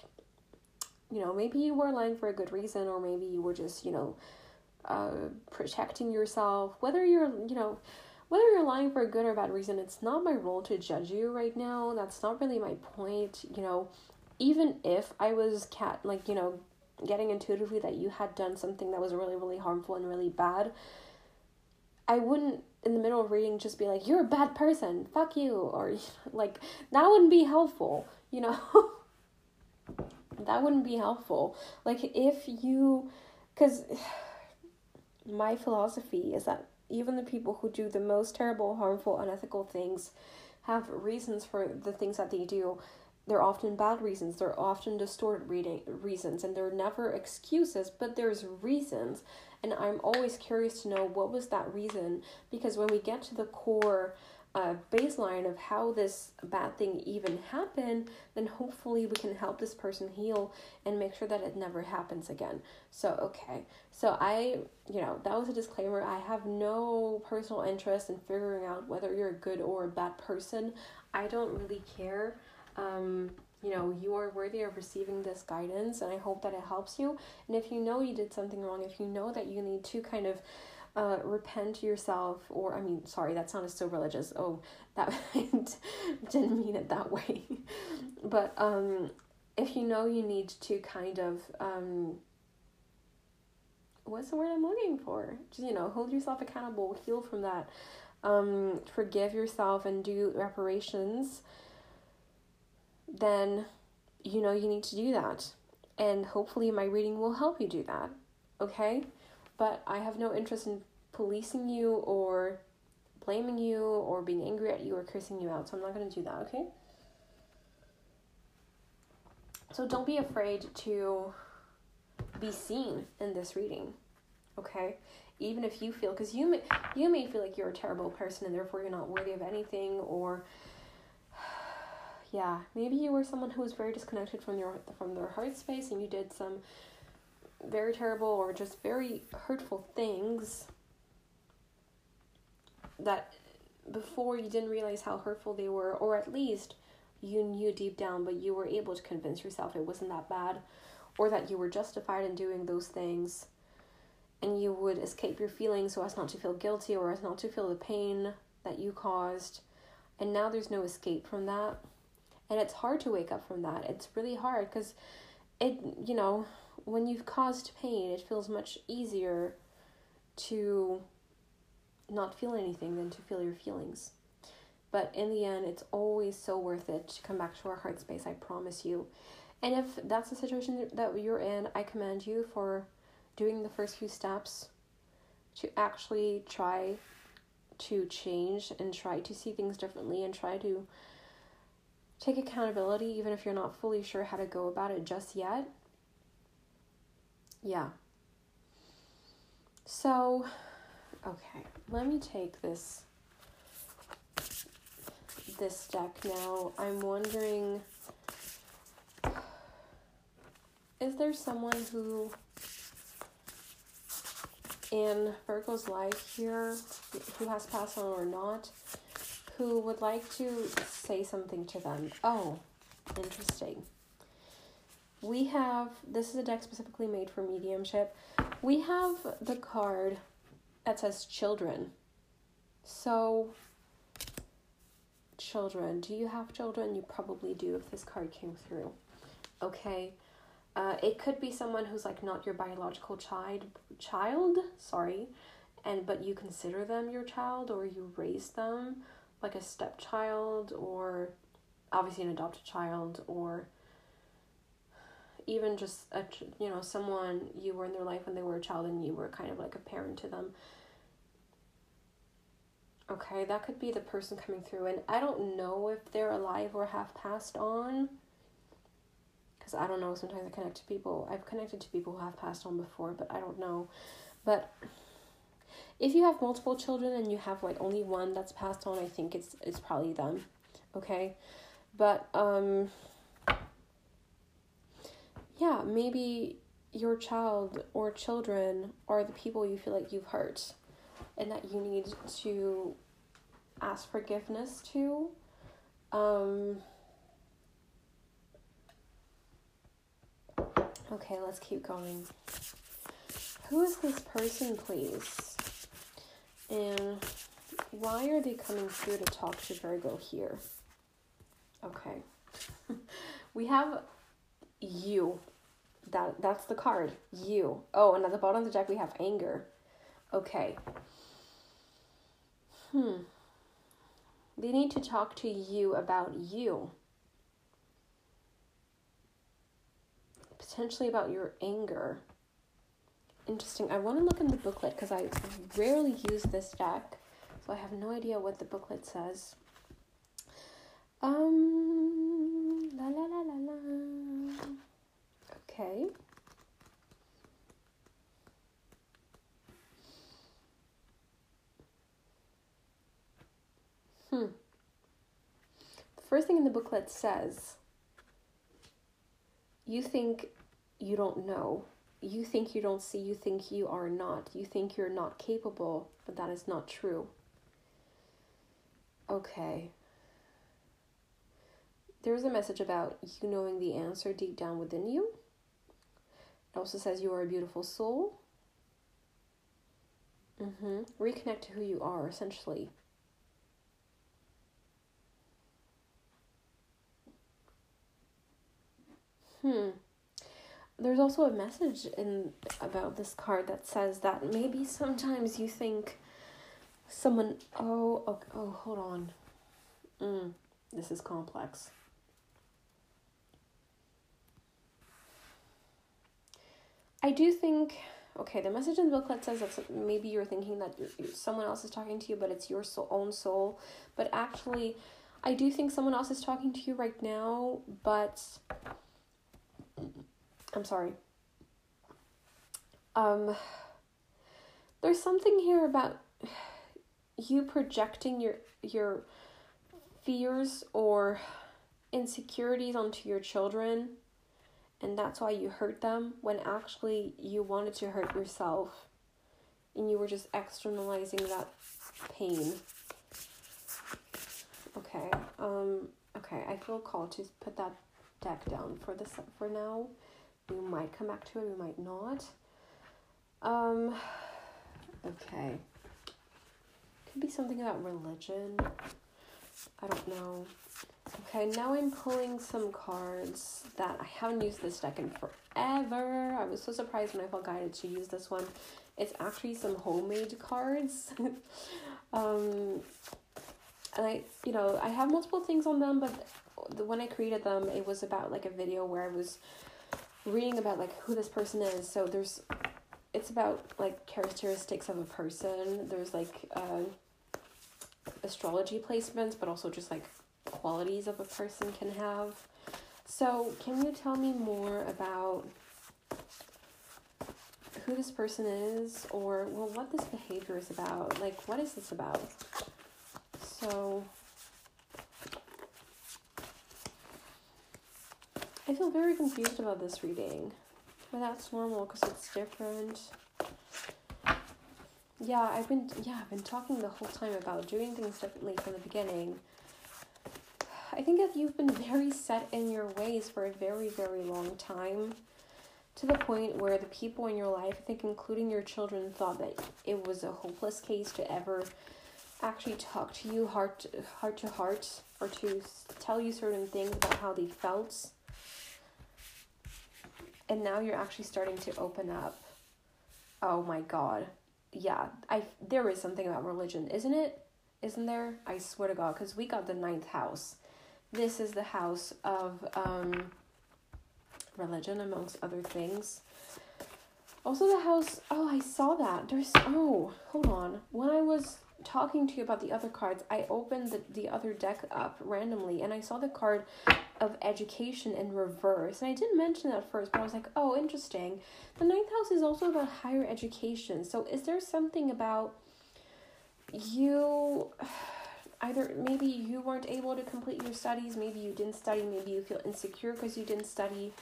you know, maybe you were lying for a good reason, or maybe you were just, you know, uh, protecting yourself, whether you're, you know, whether you're lying for a good or bad reason, it's not my role to judge you right now. That's not really my point. You know, even if I was cat like, you know, getting intuitively that you had done something that was really, really harmful and really bad, I wouldn't in the middle of reading just be like, You're a bad person, fuck you or like that wouldn't be helpful, you know. that wouldn't be helpful. Like if you cause my philosophy is that even the people who do the most terrible, harmful, unethical things have reasons for the things that they do. They're often bad reasons, they're often distorted reading reasons, and they're never excuses, but there's reasons. And I'm always curious to know what was that reason because when we get to the core uh, baseline of how this bad thing even happened, then hopefully we can help this person heal and make sure that it never happens again. So, okay. So, I, you know, that was a disclaimer. I have no personal interest in figuring out whether you're a good or a bad person. I don't really care. Um, you know, you are worthy of receiving this guidance, and I hope that it helps you. And if you know you did something wrong, if you know that you need to kind of uh, repent yourself, or I mean, sorry, that sounded so religious. Oh, that didn't mean it that way. but um, if you know you need to kind of um, what's the word I'm looking for? Just, you know, hold yourself accountable, heal from that, um, forgive yourself and do reparations, then you know you need to do that. And hopefully, my reading will help you do that. Okay? But I have no interest in policing you or blaming you or being angry at you or cursing you out. So I'm not going to do that, okay? So don't be afraid to be seen in this reading. Okay? Even if you feel cuz you may you may feel like you're a terrible person and therefore you're not worthy of anything or yeah, maybe you were someone who was very disconnected from your from their heart space and you did some very terrible or just very hurtful things that before you didn't realize how hurtful they were or at least you knew deep down but you were able to convince yourself it wasn't that bad or that you were justified in doing those things and you would escape your feelings so as not to feel guilty or as not to feel the pain that you caused. And now there's no escape from that. And it's hard to wake up from that. It's really hard because it you know when you've caused pain it feels much easier to not feel anything than to feel your feelings but in the end it's always so worth it to come back to our heart space i promise you and if that's the situation that you're in i commend you for doing the first few steps to actually try to change and try to see things differently and try to Take accountability even if you're not fully sure how to go about it just yet. Yeah. So, okay, let me take this this deck now. I'm wondering is there someone who in Virgo's life here who has passed on or not who would like to say something to them. Oh, interesting. We have, this is a deck specifically made for mediumship. We have the card that says children. So, children. Do you have children? You probably do if this card came through. Okay. Uh, it could be someone who's like not your biological child, child, sorry, and but you consider them your child or you raise them like a stepchild or obviously an adopted child or even just a you know someone you were in their life when they were a child and you were kind of like a parent to them okay that could be the person coming through and i don't know if they're alive or have passed on because i don't know sometimes i connect to people i've connected to people who have passed on before but i don't know but if you have multiple children and you have like only one that's passed on, I think it's it's probably them. Okay? But um yeah, maybe your child or children are the people you feel like you've hurt and that you need to ask forgiveness to. Um Okay, let's keep going. Who is this person, please? And why are they coming through to talk to Virgo here? Okay. we have you. That that's the card. You. Oh, and at the bottom of the deck we have anger. Okay. Hmm. They need to talk to you about you. Potentially about your anger interesting. I want to look in the booklet because I rarely use this deck, so I have no idea what the booklet says. Um, la la la la la. Okay. Hmm. The first thing in the booklet says, you think you don't know you think you don't see, you think you are not, you think you're not capable, but that is not true. Okay. There's a message about you knowing the answer deep down within you. It also says you are a beautiful soul. Mm-hmm. Reconnect to who you are, essentially. Hmm. there's also a message in about this card that says that maybe sometimes you think someone oh oh, oh hold on mm, this is complex i do think okay the message in the booklet says that maybe you're thinking that you're, someone else is talking to you but it's your soul, own soul but actually i do think someone else is talking to you right now but I'm sorry. Um, there's something here about you projecting your your fears or insecurities onto your children and that's why you hurt them when actually you wanted to hurt yourself and you were just externalizing that pain okay um okay i feel called to put that deck down for this for now we might come back to it, we might not. Um, okay. Could be something about religion. I don't know. Okay, now I'm pulling some cards that I haven't used this deck in forever. I was so surprised when I felt guided to use this one. It's actually some homemade cards. um, and I, you know, I have multiple things on them, but the, when I created them, it was about like a video where I was reading about like who this person is. So there's it's about like characteristics of a person. There's like uh, astrology placements, but also just like qualities of a person can have. So, can you tell me more about who this person is or well what this behavior is about? Like what is this about? So, I feel very confused about this reading. But that's normal because it's different. Yeah, I've been yeah, I've been talking the whole time about doing things differently from the beginning. I think if you've been very set in your ways for a very, very long time. To the point where the people in your life, I think including your children, thought that it was a hopeless case to ever actually talk to you heart to, heart to heart or to tell you certain things about how they felt. And now you're actually starting to open up. Oh my god. Yeah i there is something about religion isn't it? Isn't there? I swear to god because we got the ninth house this is the house of um religion amongst other things also the house oh i saw that there's oh hold on when i was talking to you about the other cards i opened the, the other deck up randomly and i saw the card of education in reverse. And I didn't mention that first, but I was like, oh, interesting. The ninth house is also about higher education. So is there something about you either maybe you weren't able to complete your studies, maybe you didn't study, maybe you feel insecure because you didn't study.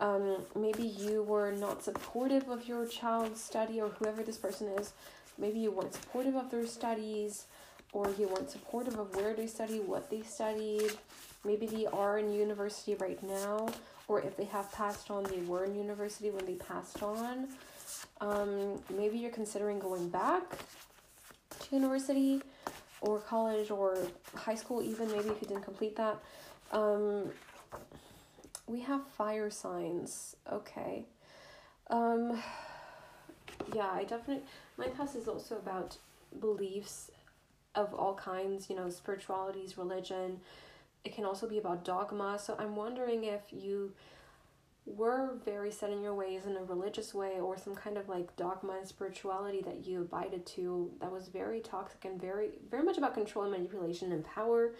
Um, maybe you were not supportive of your child's study or whoever this person is. Maybe you weren't supportive of their studies or you weren't supportive of where they study, what they studied maybe they are in university right now, or if they have passed on, they were in university when they passed on. Um, maybe you're considering going back to university or college or high school, even maybe if you didn't complete that. Um, we have fire signs. Okay. Um, yeah, I definitely. My class is also about beliefs of all kinds, you know, spiritualities, religion, it can also be about dogma. So I'm wondering if you were very set in your ways in a religious way or some kind of like dogma and spirituality that you abided to that was very toxic and very very much about control and manipulation and power.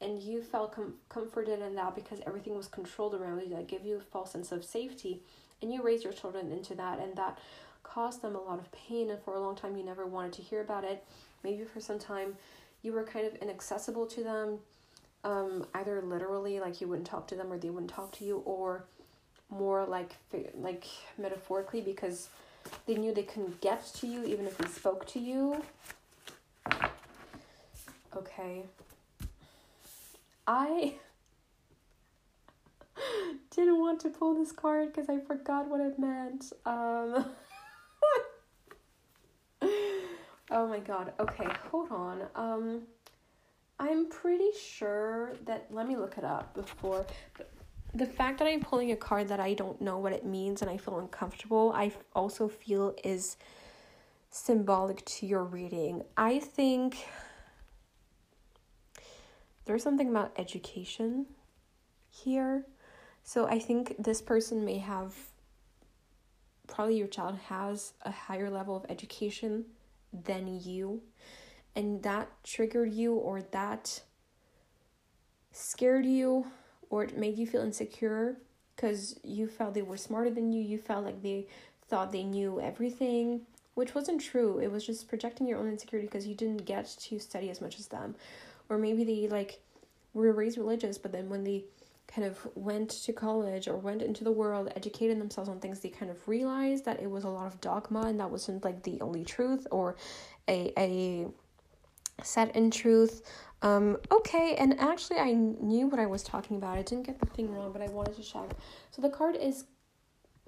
And you felt com- comforted in that because everything was controlled around you that gave you a false sense of safety. And you raised your children into that and that caused them a lot of pain. And for a long time you never wanted to hear about it. Maybe for some time you were kind of inaccessible to them um, either literally like you wouldn't talk to them or they wouldn't talk to you or more like like metaphorically because they knew they couldn't get to you even if they spoke to you. Okay. I didn't want to pull this card because i forgot what it meant. Um oh my god. Okay hold on. Um I'm pretty sure that let me look it up before the fact that I'm pulling a card that I don't know what it means and I feel uncomfortable, I also feel is symbolic to your reading. I think there's something about education here. So I think this person may have probably your child has a higher level of education than you and that triggered you or that scared you or it made you feel insecure because you felt they were smarter than you you felt like they thought they knew everything which wasn't true it was just projecting your own insecurity because you didn't get to study as much as them or maybe they like were raised religious but then when they kind of went to college or went into the world, educated themselves on things, they kind of realized that it was a lot of dogma and that wasn't like the only truth or a a set in truth. Um, okay, and actually I knew what I was talking about. I didn't get the thing wrong, but I wanted to check. So the card is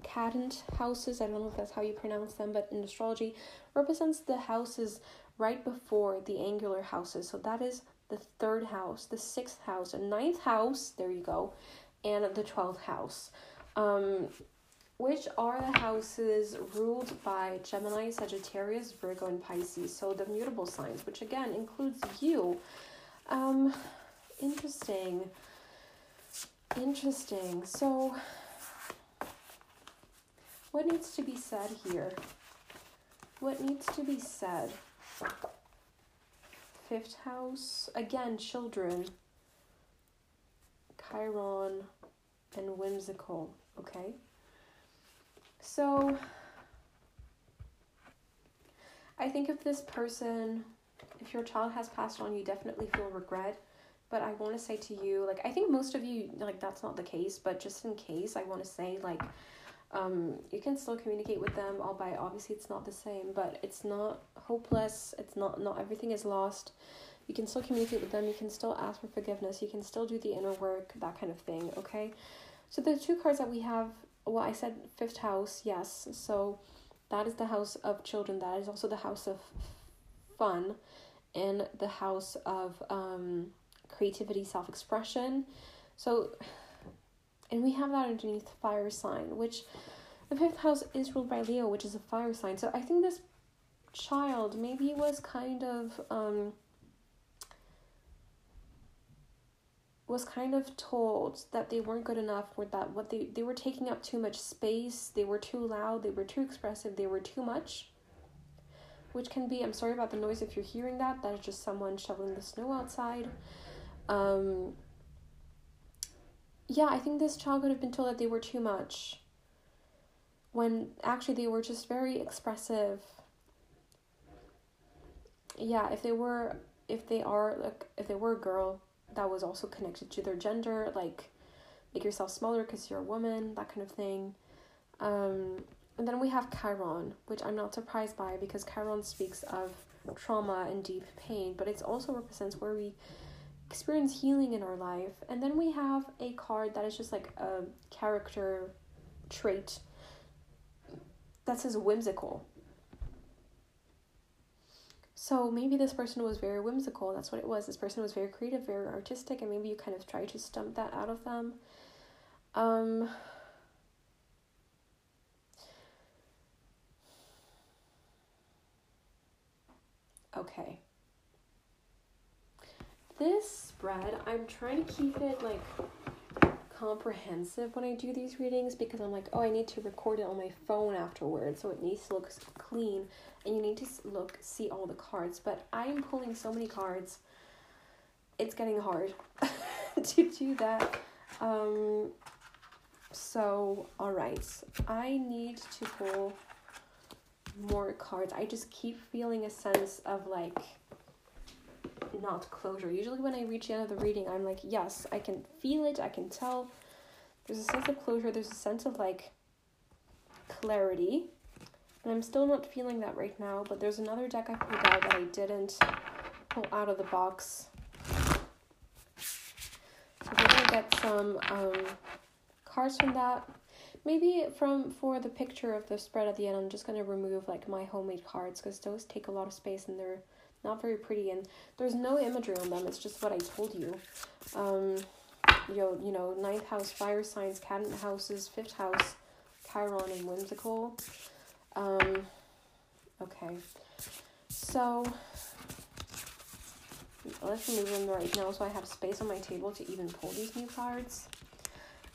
cadent houses. I don't know if that's how you pronounce them, but in astrology represents the houses right before the angular houses. So that is the third house, the sixth house, the ninth house, there you go, and the twelfth house. Um, which are the houses ruled by Gemini, Sagittarius, Virgo, and Pisces. So the mutable signs, which again includes you. Um, interesting. Interesting. So, what needs to be said here? What needs to be said? fifth house, again, children, Chiron, and whimsical, okay? So, I think if this person, if your child has passed on, you definitely feel regret. But I want to say to you, like, I think most of you, like, that's not the case, but just in case, I want to say, like, um, you can still communicate with them, albeit obviously it's not the same, but it's not hopeless. It's not not everything is lost. You can still communicate with them. You can still ask for forgiveness. You can still do the inner work, that kind of thing. Okay, so the two cards that we have. Well, I said fifth house, yes. So that is the house of children. That is also the house of fun, and the house of um, creativity, self expression. So and we have that underneath fire sign, which the fifth house is ruled by Leo, which is a fire sign. So I think this child maybe was kind of um was kind of told that they weren't good enough or that what they they were taking up too much space, they were too loud, they were too expressive, they were too much. Which can be I'm sorry about the noise if you're hearing that. That is just someone shoveling the snow outside. Um yeah, I think this child could have been told that they were too much when actually they were just very expressive. Yeah, if they were if they are like if they were a girl that was also connected to their gender, like make yourself smaller because you're a woman, that kind of thing. Um, and then we have Chiron, which I'm not surprised by because Chiron speaks of trauma and deep pain, but it also represents where we experience healing in our life. And then we have a card that is just like a character trait that says whimsical. So maybe this person was very whimsical. That's what it was. This person was very creative, very artistic, and maybe you kind of tried to stump that out of them. Um, okay this spread, I'm trying to keep it like comprehensive when I do these readings because I'm like, oh, I need to record it on my phone afterwards, so it needs to look clean and you need to look see all the cards. But I am pulling so many cards, it's getting hard to do that. Um, so, all right, I need to pull more cards. I just keep feeling a sense of like not closure. Usually, when I reach the end of the reading, I'm like, yes, I can feel it, I can tell. There's a sense of closure, there's a sense of like clarity. And I'm still not feeling that right now, but there's another deck I pulled out that I didn't pull out of the box. So we're gonna get some um, cards from that. Maybe from for the picture of the spread at the end, I'm just gonna remove like my homemade cards because those take a lot of space and they're not very pretty and there's no imagery on them it's just what i told you um know, you know, ninth house fire signs, cadent houses, fifth house, Chiron and whimsical. Um, okay, so let's remove them right now so I have space on my table to even pull these new cards.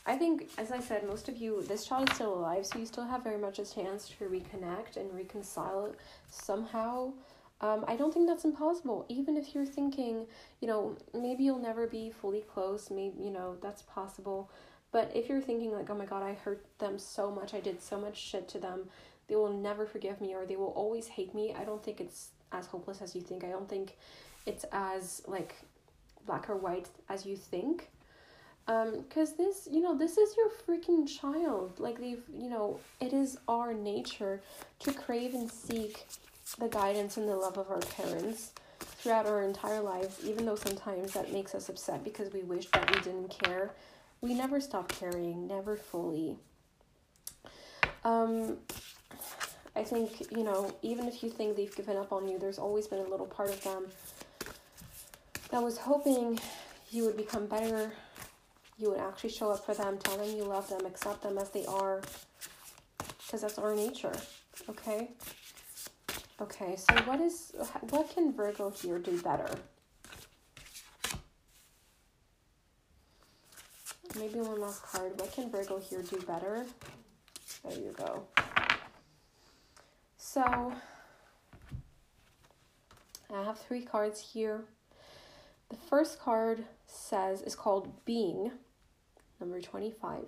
I think, as I said, most of you, this child is still alive, so you still have very much a chance to reconnect and reconcile somehow. Um, I don't think that's impossible. Even if you're thinking, you know, maybe you'll never be fully close, maybe, you know, that's possible. But if you're thinking, like, oh my god, I hurt them so much, I did so much shit to them, they will never forgive me or they will always hate me, I don't think it's as hopeless as you think. I don't think it's as, like, black or white as you think. Um, cause this, you know, this is your freaking child. Like they've, you know, it is our nature to crave and seek the guidance and the love of our parents throughout our entire lives, even though sometimes that makes us upset because we wish that we didn't care. We never stop caring, never fully. Um, I think, you know, even if you think they've given up on you, there's always been a little part of them that was hoping you would become better you would actually show up for them, tell them you love them, accept them as they are, because that's our nature. Okay. Okay. So what is what can Virgo here do better? Maybe one last card. What can Virgo here do better? There you go. So I have three cards here. The first card says is called Being number 25.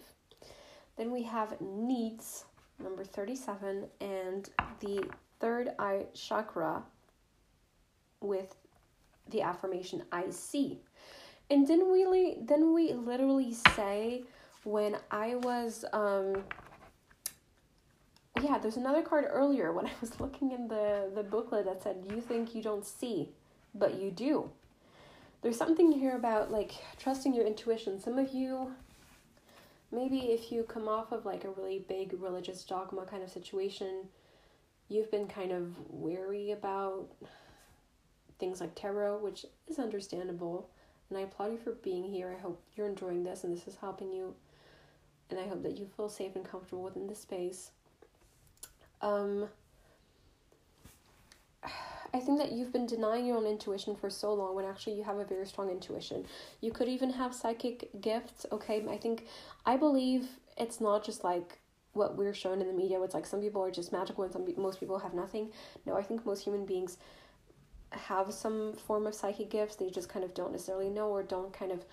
Then we have needs, number 37, and the third eye chakra with the affirmation I see. And then we then we literally say when I was um yeah, there's another card earlier when I was looking in the the booklet that said you think you don't see, but you do. There's something here about like trusting your intuition. Some of you maybe if you come off of like a really big religious dogma kind of situation, you've been kind of wary about things like tarot, which is understandable. And I applaud you for being here. I hope you're enjoying this and this is helping you. And I hope that you feel safe and comfortable within this space. Um, I think that you've been denying your own intuition for so long when actually you have a very strong intuition. You could even have psychic gifts, okay? I think, I believe it's not just like what we're shown in the media, it's like some people are just magical and some most people have nothing. No, I think most human beings have some form of psychic gifts. They just kind of don't necessarily know or don't kind of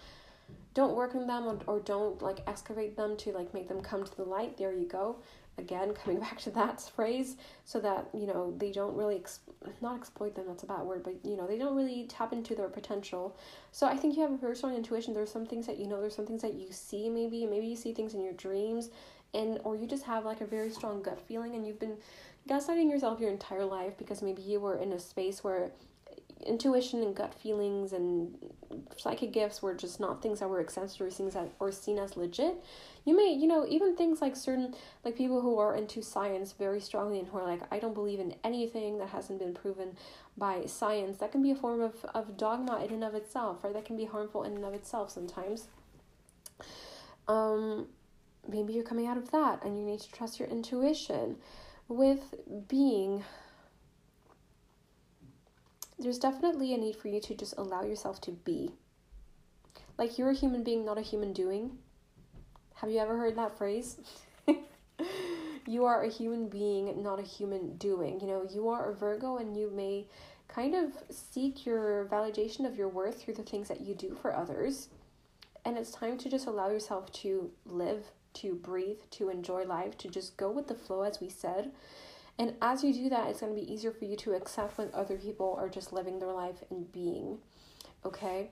don't work on them or, or don't like excavate them to like make them come to the light. There you go again coming back to that phrase so that you know they don't really ex- not exploit them that's a bad word but you know they don't really tap into their potential. So i think you have a very strong intuition there's some things that you know there's some things that you see maybe maybe you see things in your dreams and or you just have like a very strong gut feeling and you've been gaslighting yourself your entire life because maybe you were in a space where intuition and gut feelings and psychic gifts were just not things that were or things that were seen as legit you may you know even things like certain like people who are into science very strongly and who are like i don't believe in anything that hasn't been proven by science that can be a form of, of dogma in and of itself right? That can be harmful in and of itself sometimes. Um maybe you're coming out of that and you need to trust your intuition. With being there's definitely a need for you to just allow yourself to be. Like you're a human being not a human doing have you ever heard that phrase? you are a human being, not a human doing. You know, you are a Virgo and you may kind of seek your validation of your worth through the things that you do for others. And it's time to just allow yourself to live, to breathe, to enjoy life, to just go with the flow, as we said. And as you do that, it's going to be easier for you to accept when other people are just living their life and being. Okay?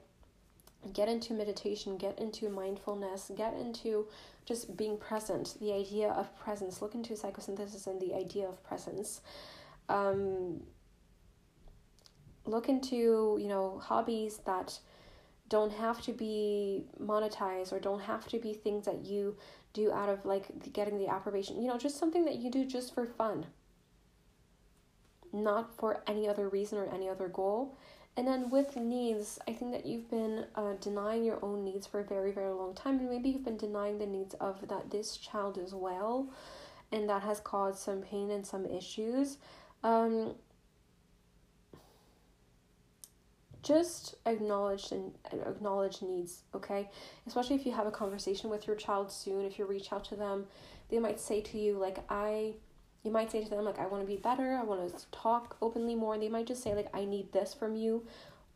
Get into meditation, get into mindfulness, get into just being present, the idea of presence. Look into psychosynthesis and the idea of presence. Um, look into, you know, hobbies that don't have to be monetized or don't have to be things that you do out of like getting the approbation. You know, just something that you do just for fun. Not for any other reason or any other goal And then with needs, I think that you've been uh, denying your own needs for a very, very long time, and maybe you've been denying the needs of that this child as well, and that has caused some pain and some issues. Um, just acknowledge and acknowledge needs, okay? Especially if you have a conversation with your child soon, if you reach out to them, they might say to you like I you might say to them like i want to be better i want to talk openly more. They might just say like i need this from you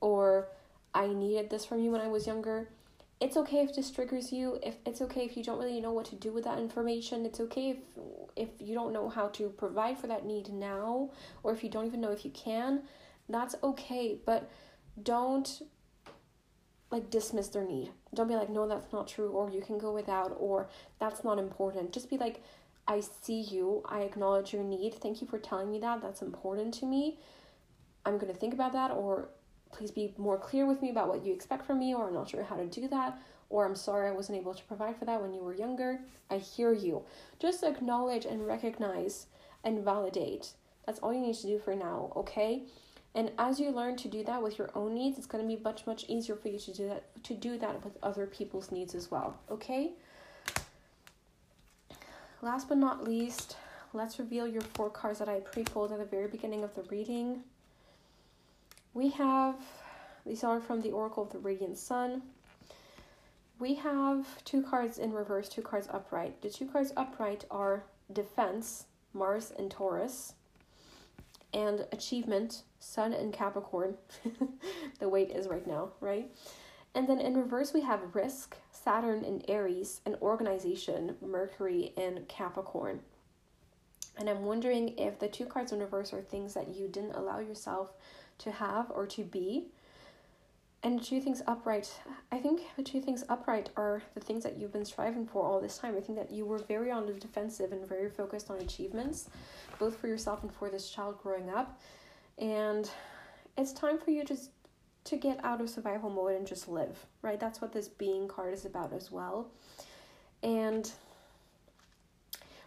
or i needed this from you when i was younger. It's okay if this triggers you if it's okay if you don't really know what to do with that information. It's okay if if you don't know how to provide for that need now or if you don't even know if you can that's okay. But don't like dismiss their need. Don't be like no that's not true or you can go without or that's not important. Just be like I see you. I acknowledge your need. Thank you for telling me that. That's important to me. I'm going to think about that, or please be more clear with me about what you expect from me, or I'm not sure how to do that, or I'm sorry I wasn't able to provide for that when you were younger. I hear you. Just acknowledge and recognize and validate. That's all you need to do for now, okay? And as you learn to do that with your own needs, it's going to be much much easier for you to do that to do that with other people's needs as well, okay? Last but not least, let's reveal your four cards that I pre-pulled at the very beginning of the reading. We have, these are from the Oracle of the Radiant Sun. We have two cards in reverse, two cards upright. The two cards upright are Defense, Mars and Taurus, and Achievement, Sun and Capricorn. the weight is right now, right? And then in reverse, we have Risk, Saturn in Aries, and organization, Mercury in Capricorn. And I'm wondering if the two cards in reverse are things that you didn't allow yourself to have or to be. And the two things upright, I think the two things upright are the things that you've been striving for all this time. I think that you were very on the defensive and very focused on achievements, both for yourself and for this child growing up. And it's time for you to to get out of survival mode and just live, right? That's what this being card is about as well. And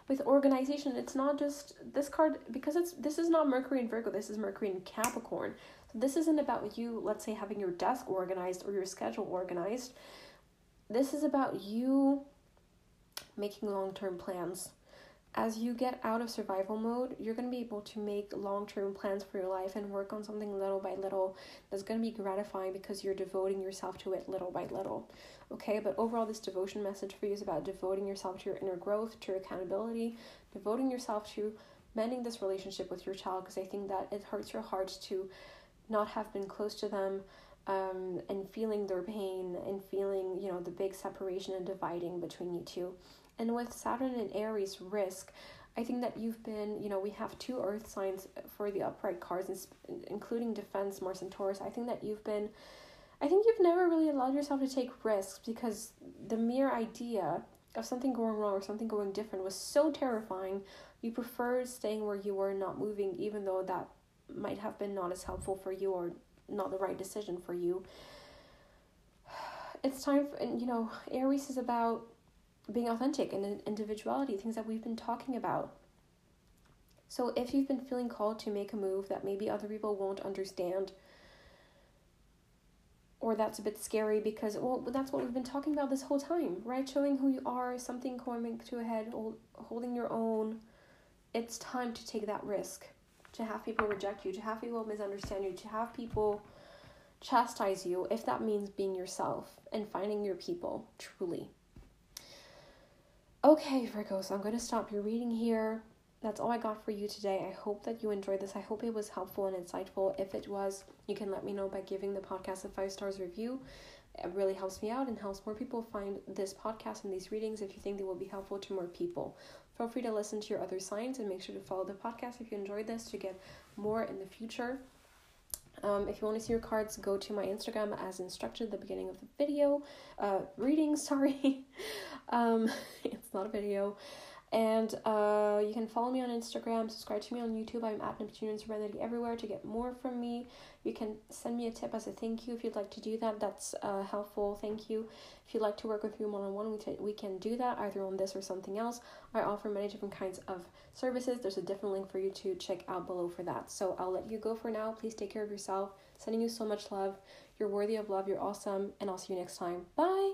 with organization, it's not just this card because it's this is not Mercury and Virgo, this is Mercury and Capricorn. So this isn't about you, let's say, having your desk organized or your schedule organized. This is about you making long term plans as you get out of survival mode, you're going to be able to make long term plans for your life and work on something little by little that's going to be gratifying because you're devoting yourself to it little by little. Okay, but overall, this devotion message for you is about devoting yourself to your inner growth, to your accountability, devoting yourself to mending this relationship with your child because I think that it hurts your heart to not have been close to them. Um, and feeling their pain and feeling, you know, the big separation and dividing between you two. And with Saturn and Aries risk, I think that you've been, you know, we have two earth signs for the upright cards, including defense, Mars, and Taurus. I think that you've been, I think you've never really allowed yourself to take risks because the mere idea of something going wrong or something going different was so terrifying. You preferred staying where you were, not moving, even though that might have been not as helpful for you or not the right decision for you. It's time for, and you know, Aries is about being authentic and individuality, things that we've been talking about. So if you've been feeling called to make a move that maybe other people won't understand, or that's a bit scary because well that's what we've been talking about this whole time, right? Showing who you are, something coming to a head, holding your own. It's time to take that risk. To have people reject you, to have people misunderstand you, to have people chastise you, if that means being yourself and finding your people truly. Okay, Virgo, so I'm going to stop your reading here. That's all I got for you today. I hope that you enjoyed this. I hope it was helpful and insightful. If it was, you can let me know by giving the podcast a five stars review. It really helps me out and helps more people find this podcast and these readings if you think they will be helpful to more people. Feel free to listen to your other signs and make sure to follow the podcast if you enjoyed this to get more in the future. Um, if you want to see your cards, go to my Instagram as instructed at the beginning of the video. Uh, reading, sorry. um, it's not a video. And uh, you can follow me on Instagram, subscribe to me on YouTube. I'm at Neptunian Serenity everywhere to get more from me. You can send me a tip as a thank you if you'd like to do that. That's uh, helpful. Thank you. If you'd like to work with me one on one, we we can do that either on this or something else. I offer many different kinds of services. There's a different link for you to check out below for that. So I'll let you go for now. Please take care of yourself. Sending you so much love. You're worthy of love. You're awesome. And I'll see you next time. Bye.